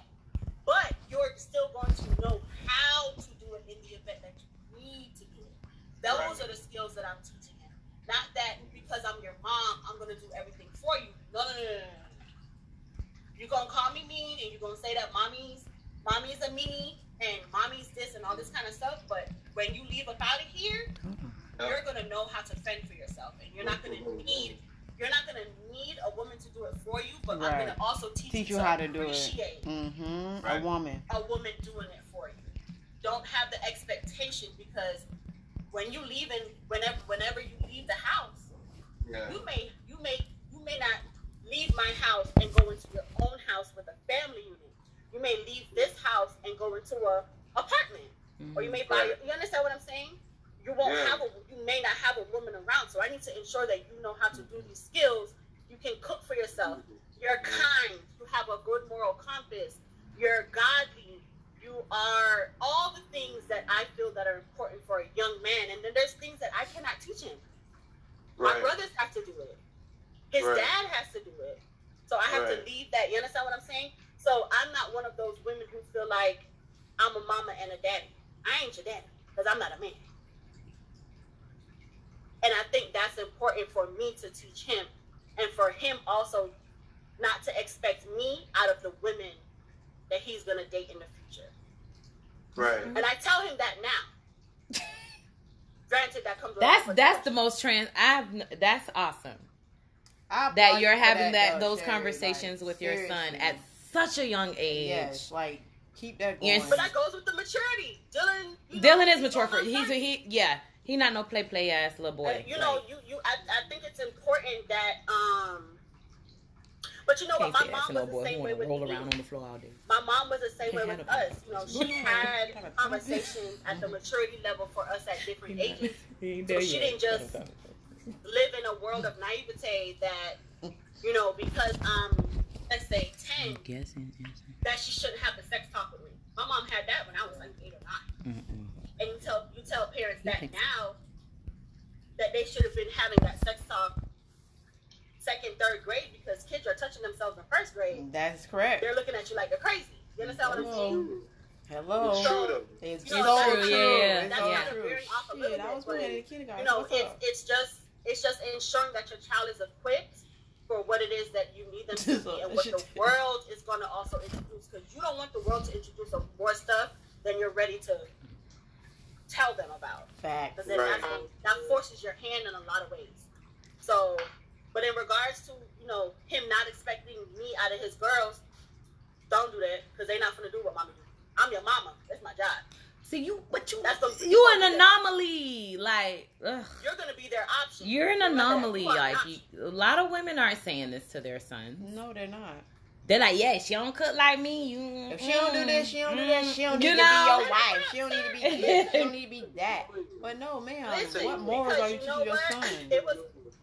But you're still going to know how to do it in the event that you need to do it. Those Right. are the skills that I'm teaching him. Not that because I'm your mom, I'm going to do everything for you. No, no, no, no, no. You're going to call me mean and you're going to say that mommy's mommy's a me and mommy's this and all this kind of stuff. But when you leave up out of here, you're gonna know how to fend for yourself, and you're not gonna need you're not gonna need a woman to do it for you. But I'm gonna also teach, Teach you you to how to do it. appreciate Mm-hmm. Right. A woman. a woman doing it for you. Don't have the expectation because when you leave and whenever whenever you leave the house, Yeah. you may you may you may not leave my house and go into your own house with a family unit. You may leave this house and go into a apartment mm-hmm. or you may buy. Right. You understand what I'm saying? You won't Yeah. have a. You may not have a woman around, so I need to ensure that you know how to do these skills. You can cook for yourself. Mm-hmm. You're kind. You have a good moral compass. You're godly. You are all the things that I feel that are important for a young man. And then there's things that I cannot teach him. My brothers have to do it. His Right. dad has to do it. So I have Right. to leave that. You understand what I'm saying? So I'm not one of those women who feel like I'm a mama and a daddy. I ain't your daddy because I'm not a man. And I think that's important for me to teach him and for him also not to expect me out of the women that he's going to date in the future. Right. And I tell him that now. Granted, that comes with That's with that's the most trans. I've that's awesome I that you're having that, though, those Sherry. conversations Like, with your son at such a young age. Yes, like keep that Yes. going. But that goes with the maturity. Dylan. You Dylan know, is mature for he's a, he yeah he not no play play ass little boy. And, you know, you you I, I think it's important that um, know what? My mom was no the boy same way with roll me. around on the floor all day. My mom was the same way with us. You know, she had conversations at the maturity level for us at different ages. So she didn't just live in a world of naivete that, you know, because I'm, let's say, 10, guessing. that she shouldn't have the sex talk with me. My mom had that when I was like eight or nine. Mm-mm. And you tell you tell parents that now that they should have been having that sex talk second, third grade because kids are touching themselves in first grade. That's correct. They're looking at you like you're crazy. You understand what I'm saying? Hello. It's true though. It's You so know, that's true. kinda- It's that's so kinda true. veering off a little Shit, I bit, was but, working in kindergarten. You know, What's it's up? it's just it's just ensuring that your child is equipped for what it is that you need them to be and what the world is going to also introduce because you don't want the world to introduce more stuff than you're ready to tell them about Facts. because then Right. that's when- that forces your hand in a lot of ways. So, but in regards to you know him not expecting me out of his girls, don't do that because they're not gonna do what mama do. I'm your mama. That's my job. See you, but you, That's the- you an anomaly. Like, ugh. You're gonna be their option. you're an Remember that. anomaly. You are Like, not- you, a lot of women aren't saying this to their sons. No, they're not. They're like, yeah, she don't cook like me. You, If she don't do this, she don't do that. She don't You need know? to be your wife. She don't need to be this. She don't need to be that. But no, man. Listen, what morals are you you teaching your son? It was.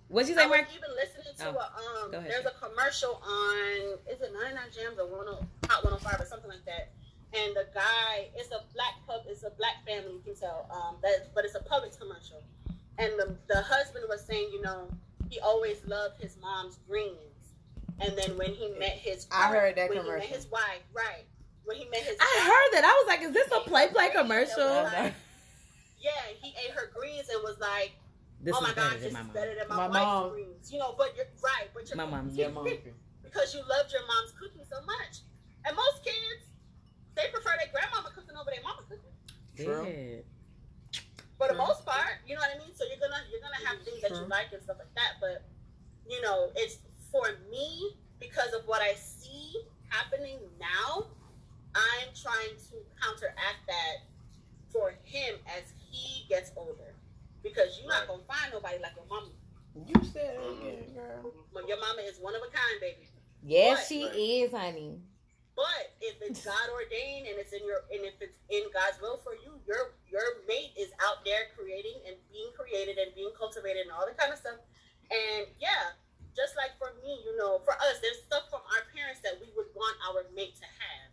What'd you I say, was Mark? even listening to Oh, a um. go ahead, There's a commercial on is it 99 Jamz or 10 Hot 105 or something like that. And the guy, it's a black pub, it's a black family. You can tell. Um, that but it's a Publix commercial. And the the husband was saying, you know, he always loved his mom's greens. And then when he met his, I heard that when he met his wife, right? When he met his, I wife, heard that. I was like, is this a play play commercial? Yeah, he ate her greens and was like, This oh is my better God, than this my is mom. better than my, My wife's mom. greens. You know, but you're right, but you're My mom's Your mom. because you loved your mom's cooking so much. And most kids, they prefer their grandmama cooking over their mama cooking. True. Dead. For the True. most part, you know what I mean. So you're gonna you're gonna have things that you like and stuff like that. But you know, it's for me because of what I see happening now. I'm trying to counteract that for him as he gets older, because you're not gonna find nobody like your mama. You said it mm-hmm. again, girl. Well, Your mama is one of a kind, baby. Yes, What? she is, honey. But if it's God ordained and it's in your and if it's in God's will for you, your your mate is out there creating and being created and being cultivated and all that kind of stuff. And yeah, just like for me, you know, for us, there's stuff from our parents that we would want our mate to have.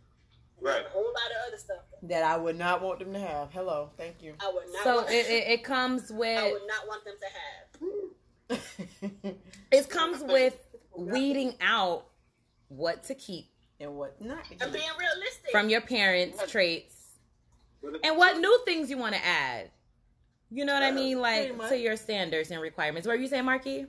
And there's Right. A whole lot of other stuff that That I would not want them to have. Hello, thank you. I would not. So want, it, it, it comes with. I would not want them to have. it comes with weeding out what to keep and what not? And being realistic. from your parents' traits and what new things you want to add. You know what I mean? Like to your standards and requirements. What are you saying, Marky?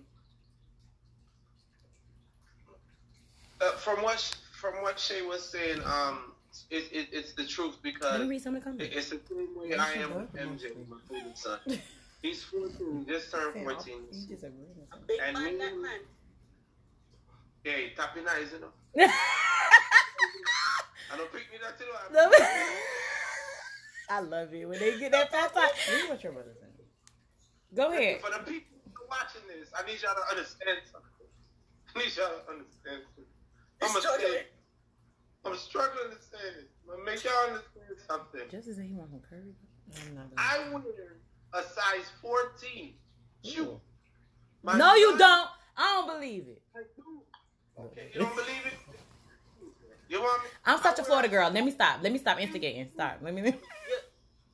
Uh, from what sh- from what Shay was saying, um, it, it, it's the truth because read some of the it- it's the same way I am with MJ, my favorite son. He's 14, just turned 14. You disagree with a big and me- that man. Yeah, tapping eyes, you know. I don't pick me that too. No. I love it when they get that fast talk. Read what your brother said. Go ahead. For the people who are watching this, I need y'all to understand something. I need y'all to understand something. I'm, a Struggling. I'm struggling to say this. I'm make y'all understand something. Just as he want some curry. I'm I wear a size 14 shoe. My No, you don't. I don't believe it. I do. Okay, you don't believe it? You want me? I'm such a I wear- Florida girl. Let me stop. Let me stop instigating. Stop. Let me. You,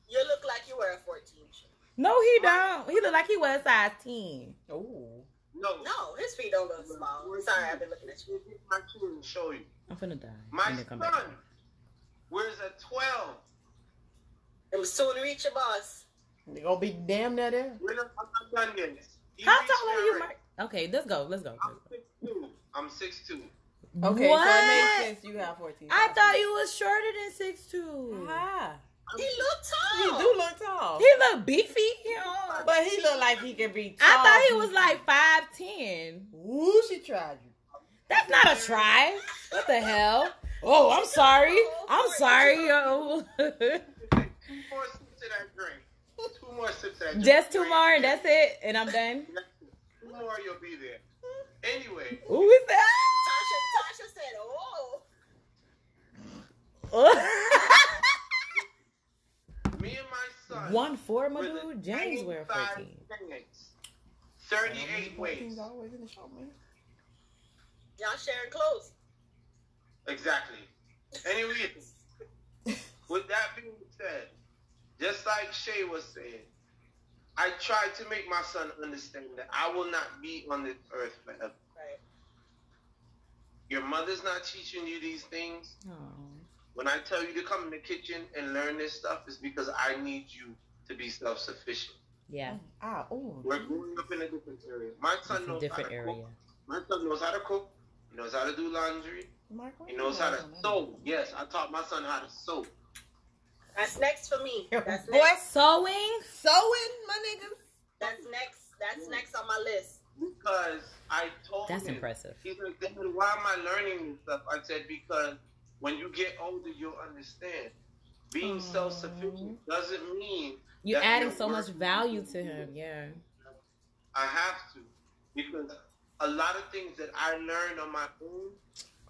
you look like you wear a 14. shoe. No, he don't. He look like he was a size ten. Oh. No. No, his feet don't look small. Sorry, I've been looking at you. My shoe and show you. I'm finna die. My And then come son back. wears a 12. I'm soon to reach your boss. They gonna be damn near there. We're not, I'm not done yet. He How tall are you, already. Mark? Okay, let's go. Let's go. I'm 6'2". I'm 6'2". Okay, what? so it makes sense you have 14. I thought you was shorter than six two. Ah, He look tall. he do look tall. He look beefy. You know? But he look like he could be tall. I thought he was like five ten. Woo, she tried you. That's not a try. What the hell? Oh, I'm sorry. I'm sorry, yo. Two more sips of that drink. Two more sips of that drink. Just two more, and that's it, and I'm done. Two more, you'll be there. Anyway, Who is that? Tasha, Tasha said, oh. my son. One four, my with a dude. James wear fourteen. pants, Thirty-eight waist. Things always in the show, man. Y'all sharing clothes. Exactly. Anyway, with that being said, just like Shay was saying, I try to make my son understand that I will not be on this earth forever. Right. Your mother's not teaching you these things. Oh. When I tell you to come in the kitchen and learn this stuff, it's because I need you to be self-sufficient. Yeah, Ah, oh. We're growing up in a different area. My son it's a knows different how to area. cook. My son knows how to cook. He knows how to do laundry. Mark, He knows how to sew. Yes, I taught my son how to sew. That's next for me. That's Boy, next. Sewing. sewing, my niggas. That's next. That's next on my list. Because I told That's him. impressive. He's like, why am I learning this stuff? I said, because when you get older, you'll understand. Being Aw. self-sufficient doesn't mean You're adding so much value to him. Yeah. I have to. Because a lot of things that I learned on my own,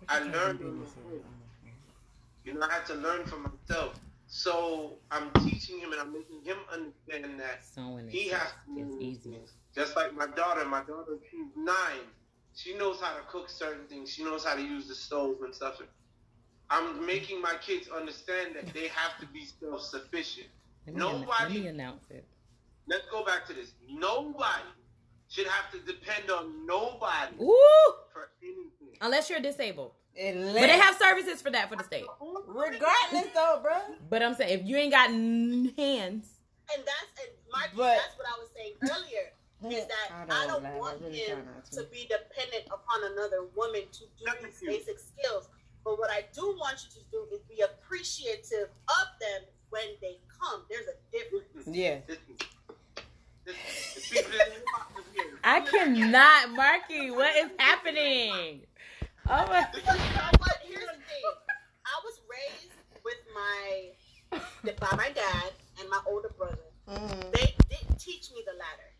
I learned on my own. You know, I had to learn for myself. So I'm teaching him and I'm making him understand that is, he has to learn easy. Just like my daughter. My daughter, she's nine. She knows how to cook certain things. She knows how to use the stove and stuff. I'm making my kids understand that they have to be self-sufficient. Let me, an- let Nobody- me announce it. Let's go back to this. Nobody should have to depend on nobody Ooh, for anything. unless you're disabled. And But they have services for that for the state. regardless though, bro. But I'm saying if you ain't got n- hands, And that's and Marky, But- that's what I was saying earlier. Is that I don't, laugh. want I really him try not to be dependent upon another woman to do these basic skills. But what I do want you to do is be appreciative of them when they come. There's a difference. Yeah. Listen, listen, the people that live out here, I cannot, Marky. What is happening? Oh my. Because you know what? Here's the thing. I was raised with my by my dad and my older brother. Mm. They didn't teach me the ladder.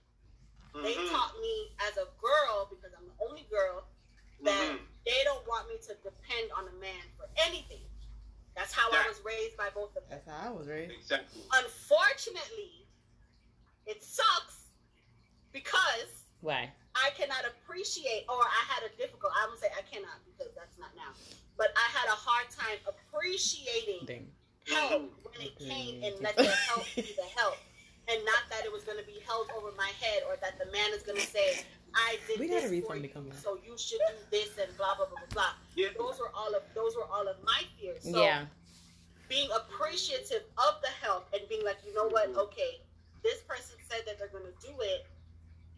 They Mhm, taught me as a girl, because I'm the only girl, that mhm. they don't want me to depend on a man for anything. That's how I was raised by both of them. That's how I was raised. Exactly. Unfortunately, it sucks because Why? I cannot appreciate, or I had a difficult. I would say I cannot because that's not now. But I had a hard time appreciating Dang. help when it came and let the help be the help, and not that it was going to be held over my head or that the man is going to say, "I did We this gotta read for something you, to come back. so you should do this," and blah blah blah blah blah. Yeah. Those were all of those were all of my fears. So yeah. being appreciative of the help and being like, you know what, Mhm. okay, this person said that they're going to do it.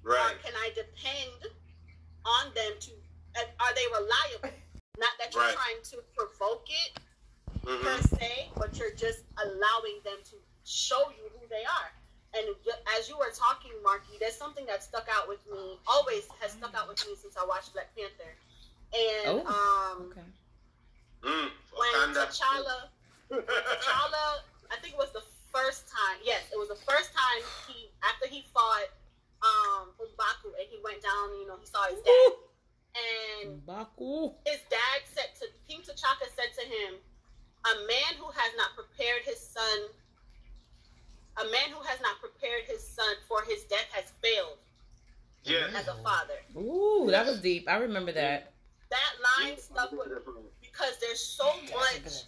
Right. Or can I depend on them to? Are they reliable? Not that you're Right. trying to provoke it per Mhm. se, but you're just allowing them to show you who they are. And as you were talking, Marky, there's something that stuck out with me. Always has stuck out with me since I watched Black Panther. And Oh, um, Okay. Mm. when T'Challa, when T'Challa, I think it was the first time. Yes, it was the first time he after he fought um M'Baku and he went down. You know, he saw his dad, and Baku. his dad said to King T'Chaka said to him, "A man who has not prepared his son, a man who has not prepared his son for his death has failed Yes. as a father." Ooh, that was deep. I remember that. That line stuck with me because there's so much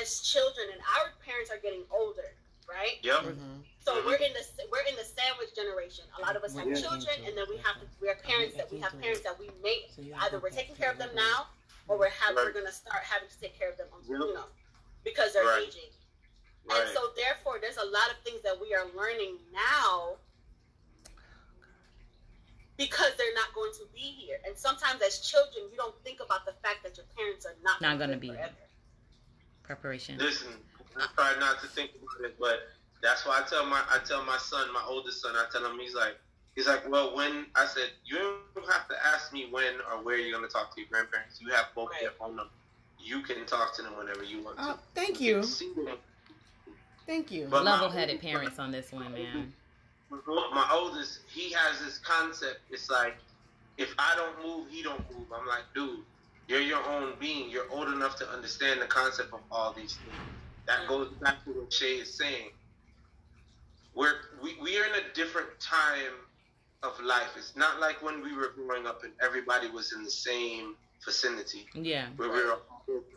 as children, and our parents are getting older, right? Yep. Mm-hmm. So we're in the we're in the sandwich generation. A lot of us have Yeah. children, and then we have to we're parents that we have parents that we make either we're taking care of them now, or we're have, we're gonna start having to take care of them, on, you know, because they're Right. aging. Right. And so therefore, there's a lot of things that we are learning now because they're not going to be here. And sometimes as children, you don't think about the fact that your parents are not Not gonna live be here. Preparation. Listen, I uh, try not to think about it, but that's why I tell my I tell my son, my oldest son, I tell him he's like he's like, well, when I said you don't have to ask me when or where you're gonna talk to your grandparents. You have both their phone number. You can talk to them whenever you want to. Oh, thank can you. See them. Thank you. But Level-headed oldest parents on this one, man. My oldest, he has this concept. It's like if I don't move, he don't move. I'm like, dude, You're your own being. You're old enough to understand the concept of all these things. That goes back to what Shay is saying. We're we, we are in a different time of life. It's not like when we were growing up and everybody was in the same vicinity Yeah. where we were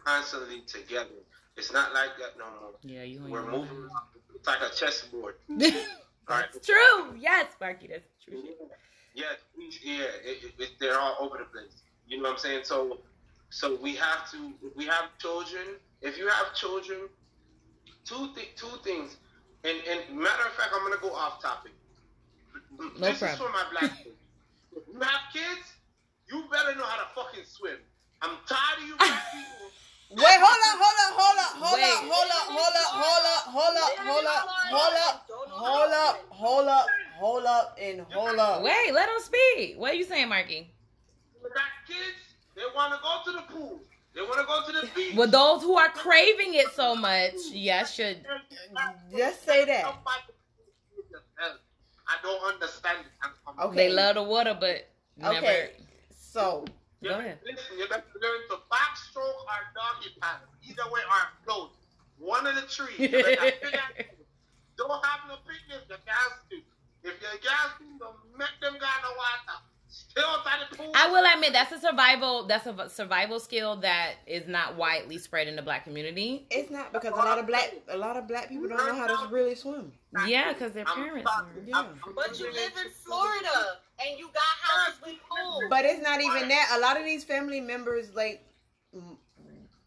constantly together. It's not like that no more. Yeah, you We're moving. It's like a chessboard. All right. That's true. Yes, Marky, that's true. Yeah, yeah, it, it, it, they're all over the place. You know what I'm saying? So, so we have to. We have children, if you have children, two th- two things. And, and matter of fact, I'm gonna go off topic. No this is for my black kids. If you have kids, you better know how to fucking swim. I'm tired of you black people. Wait, hold up, hold up, hold up, hold up, hold up, hold up, hold up, hold up, hold up, hold up, hold up, hold up, hold up, and hold up. Wait, let him speak. What are you saying, Marky? You got kids, they want to go to the pool. They want to go to the beach. Well, those who are craving it so much, yeah, should. Just say that. I don't understand it. I'm- I'm- Okay. They love the water, but never. Okay, so you're Go. Listen, you better learn to backstroke or doggy paddle. Either way, or float. One of the three. Don't have no picnic, the gas do. If you're gas do, don't make them go in the water. I will admit that's a survival. That's a survival skill that is not widely spread in the black community. it's not because a lot of black a lot of black people don't know how to really swim. Yeah, because their parents. Yeah. I'm- I'm But you live in Florida and you got houses with pools. But it's not even that. A lot of these family members like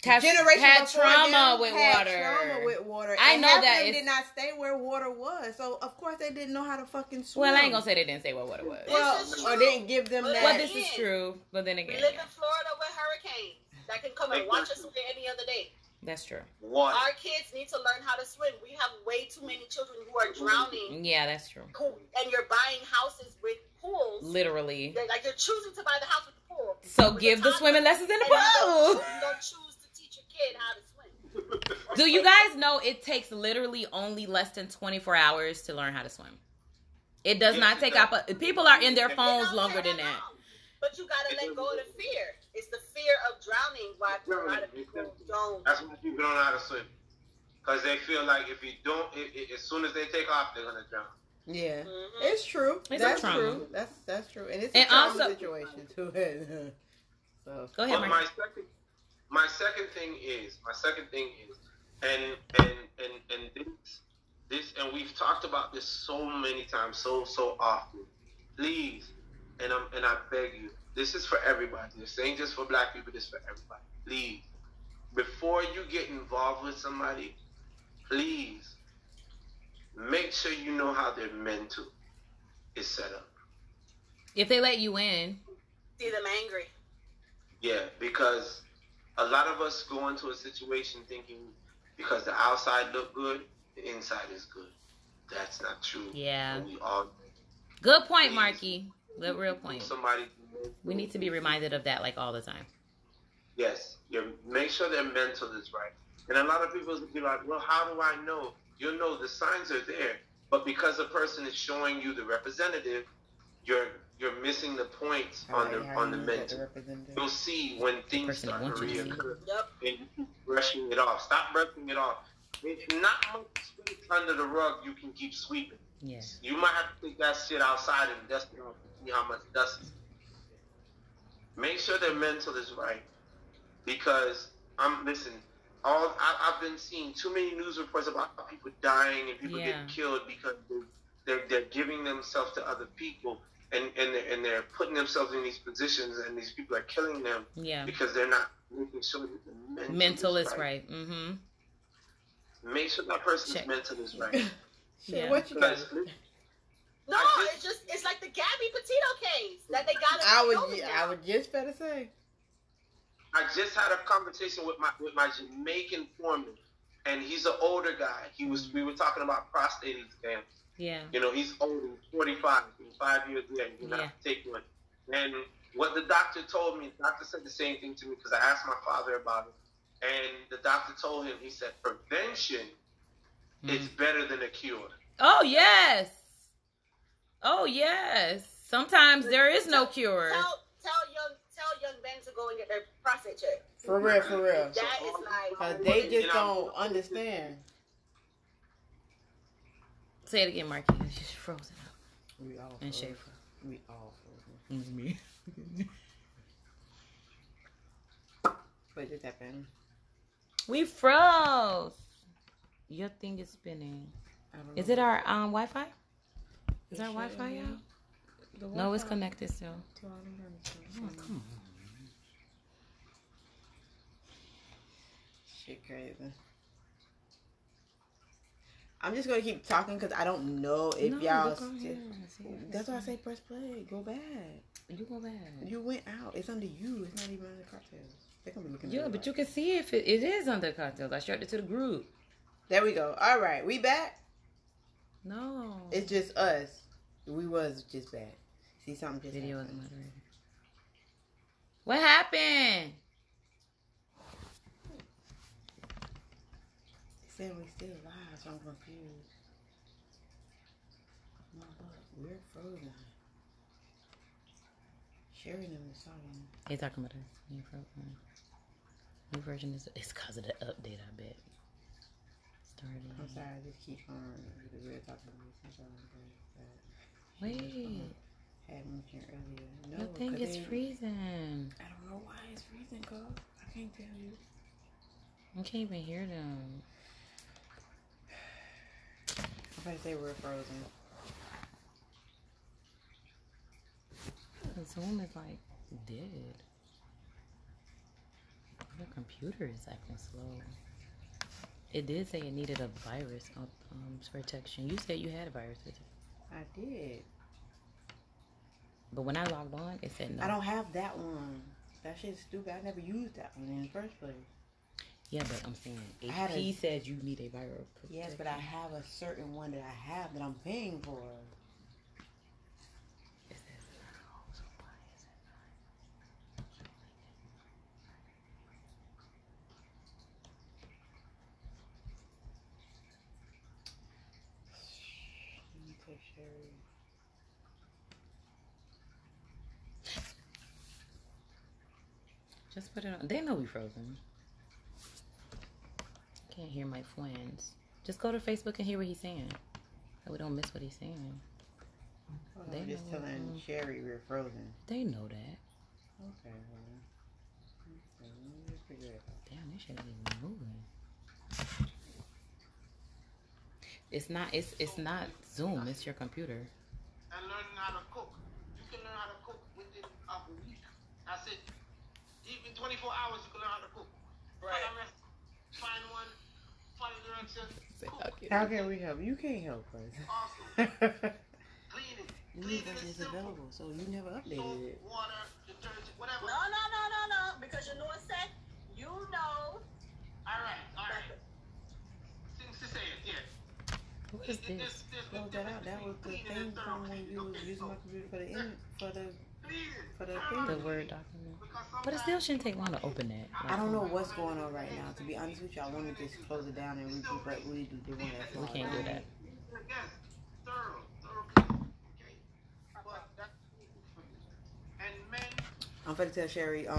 Have, generation had trauma them with had water. Trauma with water. I And know half that them did not stay where water was, so of course they didn't know how to fucking swim. well, I ain't gonna say they didn't say what water was. Well, This is or didn't give them But that. Well, this is true, but then We again, live yeah, in Florida with hurricanes that can come and watch us away any other day. that's true. One. Our kids need to learn how to swim. We have way too many children who are drowning, mm, Yeah, that's true. who, and you're buying houses with pools. Literally. You're, like you're choosing to buy the house with the pool. So With give the toddler, swimming lessons in the and don't- pool. Kid how to swim. Do you guys know it takes literally only less than 24 hours to learn how to swim? It does Yes, not take does. up. People are in their phones longer than that. long. But you gotta let go of the fear. It's the fear of drowning why a lot of people don't. That's why people don't know how to swim. Because they feel like if you don't, i i as soon as they take off, they're going to drown. yeah, Mhm. it's true. It's a that's trauma. true. That's that's true, and it's And a trauma also- situation too. so Go ahead, But Mark. my second, my second thing is, my second thing is, and and and and this, this, and we've talked about this so many times, so so often. Please, and I'm and I beg you, this is for everybody. This ain't just for black people. This is for everybody. Please, before you get involved with somebody, please make sure you know how their mental is set up. If they let you in, See them angry. Yeah, because a lot of us go into a situation thinking because the outside look good, the inside is good. That's not true. Yeah. We all good point, Marky. Good real point. somebody. We need to be reminded of that like all the time. Yes, you make sure their mental is right. And a lot of people be like, "Well, how do I know?" You know, the signs are there, but because a person is showing you the representative, you're you're missing the points on the on the mental. You'll see when things start to wants you to see. reoccur. Yep. and brushing it off. Stop brushing it off. There's not much space under the rug you can keep sweeping. Yes. You might have to take that shit outside and dust it off and see how much dust is. Make sure their mental is right. Because I'm listen, all I, I've been seeing too many news reports about people dying and people Yeah. getting killed because they, they're they're giving themselves to other people and and they're, and they're putting themselves in these positions and these people are killing them Yeah. because they're not making sure that the mental, Mental is right. Mm-hmm. Make sure that person's Check. mental is right. Shit, Yeah. what you got? Because No, just- it's just it's like the Gabby Petito case that they got. I would I would just better say. I just had a conversation with my with my Jamaican foreman, and he's an older guy. He was we were talking about prostate exams. Yeah. You know, he's old, he's 45, in five years later, he's Yeah. not gonna take one. And what the doctor told me, the doctor said the same thing to me because I asked my father about it. And the doctor told him, he said, prevention is Mhm. better than a cure. Oh yes. Oh yes. Sometimes there is no cure. Tell tell young tell young Ben to go and get their prostate checked. For real, for real. That is like Cause they just don't understand. Say it again, Marky. It's just frozen up. We all And frozen. Schaefer. We all frozen. Me. What just happened? we froze. Your thing is spinning. I don't Is it our um Wi-Fi? Is It our Wi-Fi be. out? No, it's connected still. to Oh, come on. Shit crazy. I'm just gonna keep talking because I don't know if No, y'all. look on still- here. That's why I say press play. Go back. You go back. You went out. It's under you. It's not even under cartels. They're gonna be looking. Yeah, but you can see if it, it is under cocktails. I shared it to the group. There we go. All right, we back. No. It's just us. We was just back. See something just video happened. What happened? We still live, so I'm confused. No, look, we're frozen. Sharing them is something. They talking about us. New program. Uh, new version is it's cause of the update. I bet. Started. I'm sorry, I just keep on because we were talking about something that Wait, had mentioned earlier. No, thing 'cause is they- freezing. I don't know why it's freezing, cuz. I can't tell you. I can't even hear them. To say we're frozen. The Zoom is like dead. The computer is acting slow. It did say it needed a virus um, protection. You said you had a virus, protection. I did. but when I logged on, it said no. I don't have that one. That shit's stupid. I never used that one in the first place. Yeah, but I'm saying AP a- says you need a viral Protection. Yes, but I have a certain one that I have that I'm paying for. It says no, so why is it not? Let me take Sherry. Just put it on. They know we frozen. Can't hear my friends. Just go to Facebook and hear what he's saying. So we don't miss what he's saying. Hold They on, I'm just know, telling um, Sherry we're frozen. They know that. Okay, hold. Okay, let me just figure it out. Damn, this shit ain't even moving. It's not. It's it's not Zoom. It's your computer. and learning how to cook. You can learn how to cook within a week. I said, even 24 hours you can learn how to cook. Right. Find a rest- Find one, find a direction, cook. How can we help? You can't help us. Awesome. Clean it. Leave Clean it that is is available, so you never updated it. water, detergent, whatever. No, no, no, no, no. Because you know what said? You know. All right, all right. Things to say it, yeah. What is It- it- this? there's- there's no that out. That was the thing from when you was using my computer for the in, for the. So clean it. for the thing. The word document. But it still shouldn't take long to open that. I don't know what's going on right now. To be honest with you, I want to just close it down and we can. We do the one that's We can't do that. Yes, thorough, thorough cleaning, okay? But that's, and men I'm gonna tell Sherry. Um,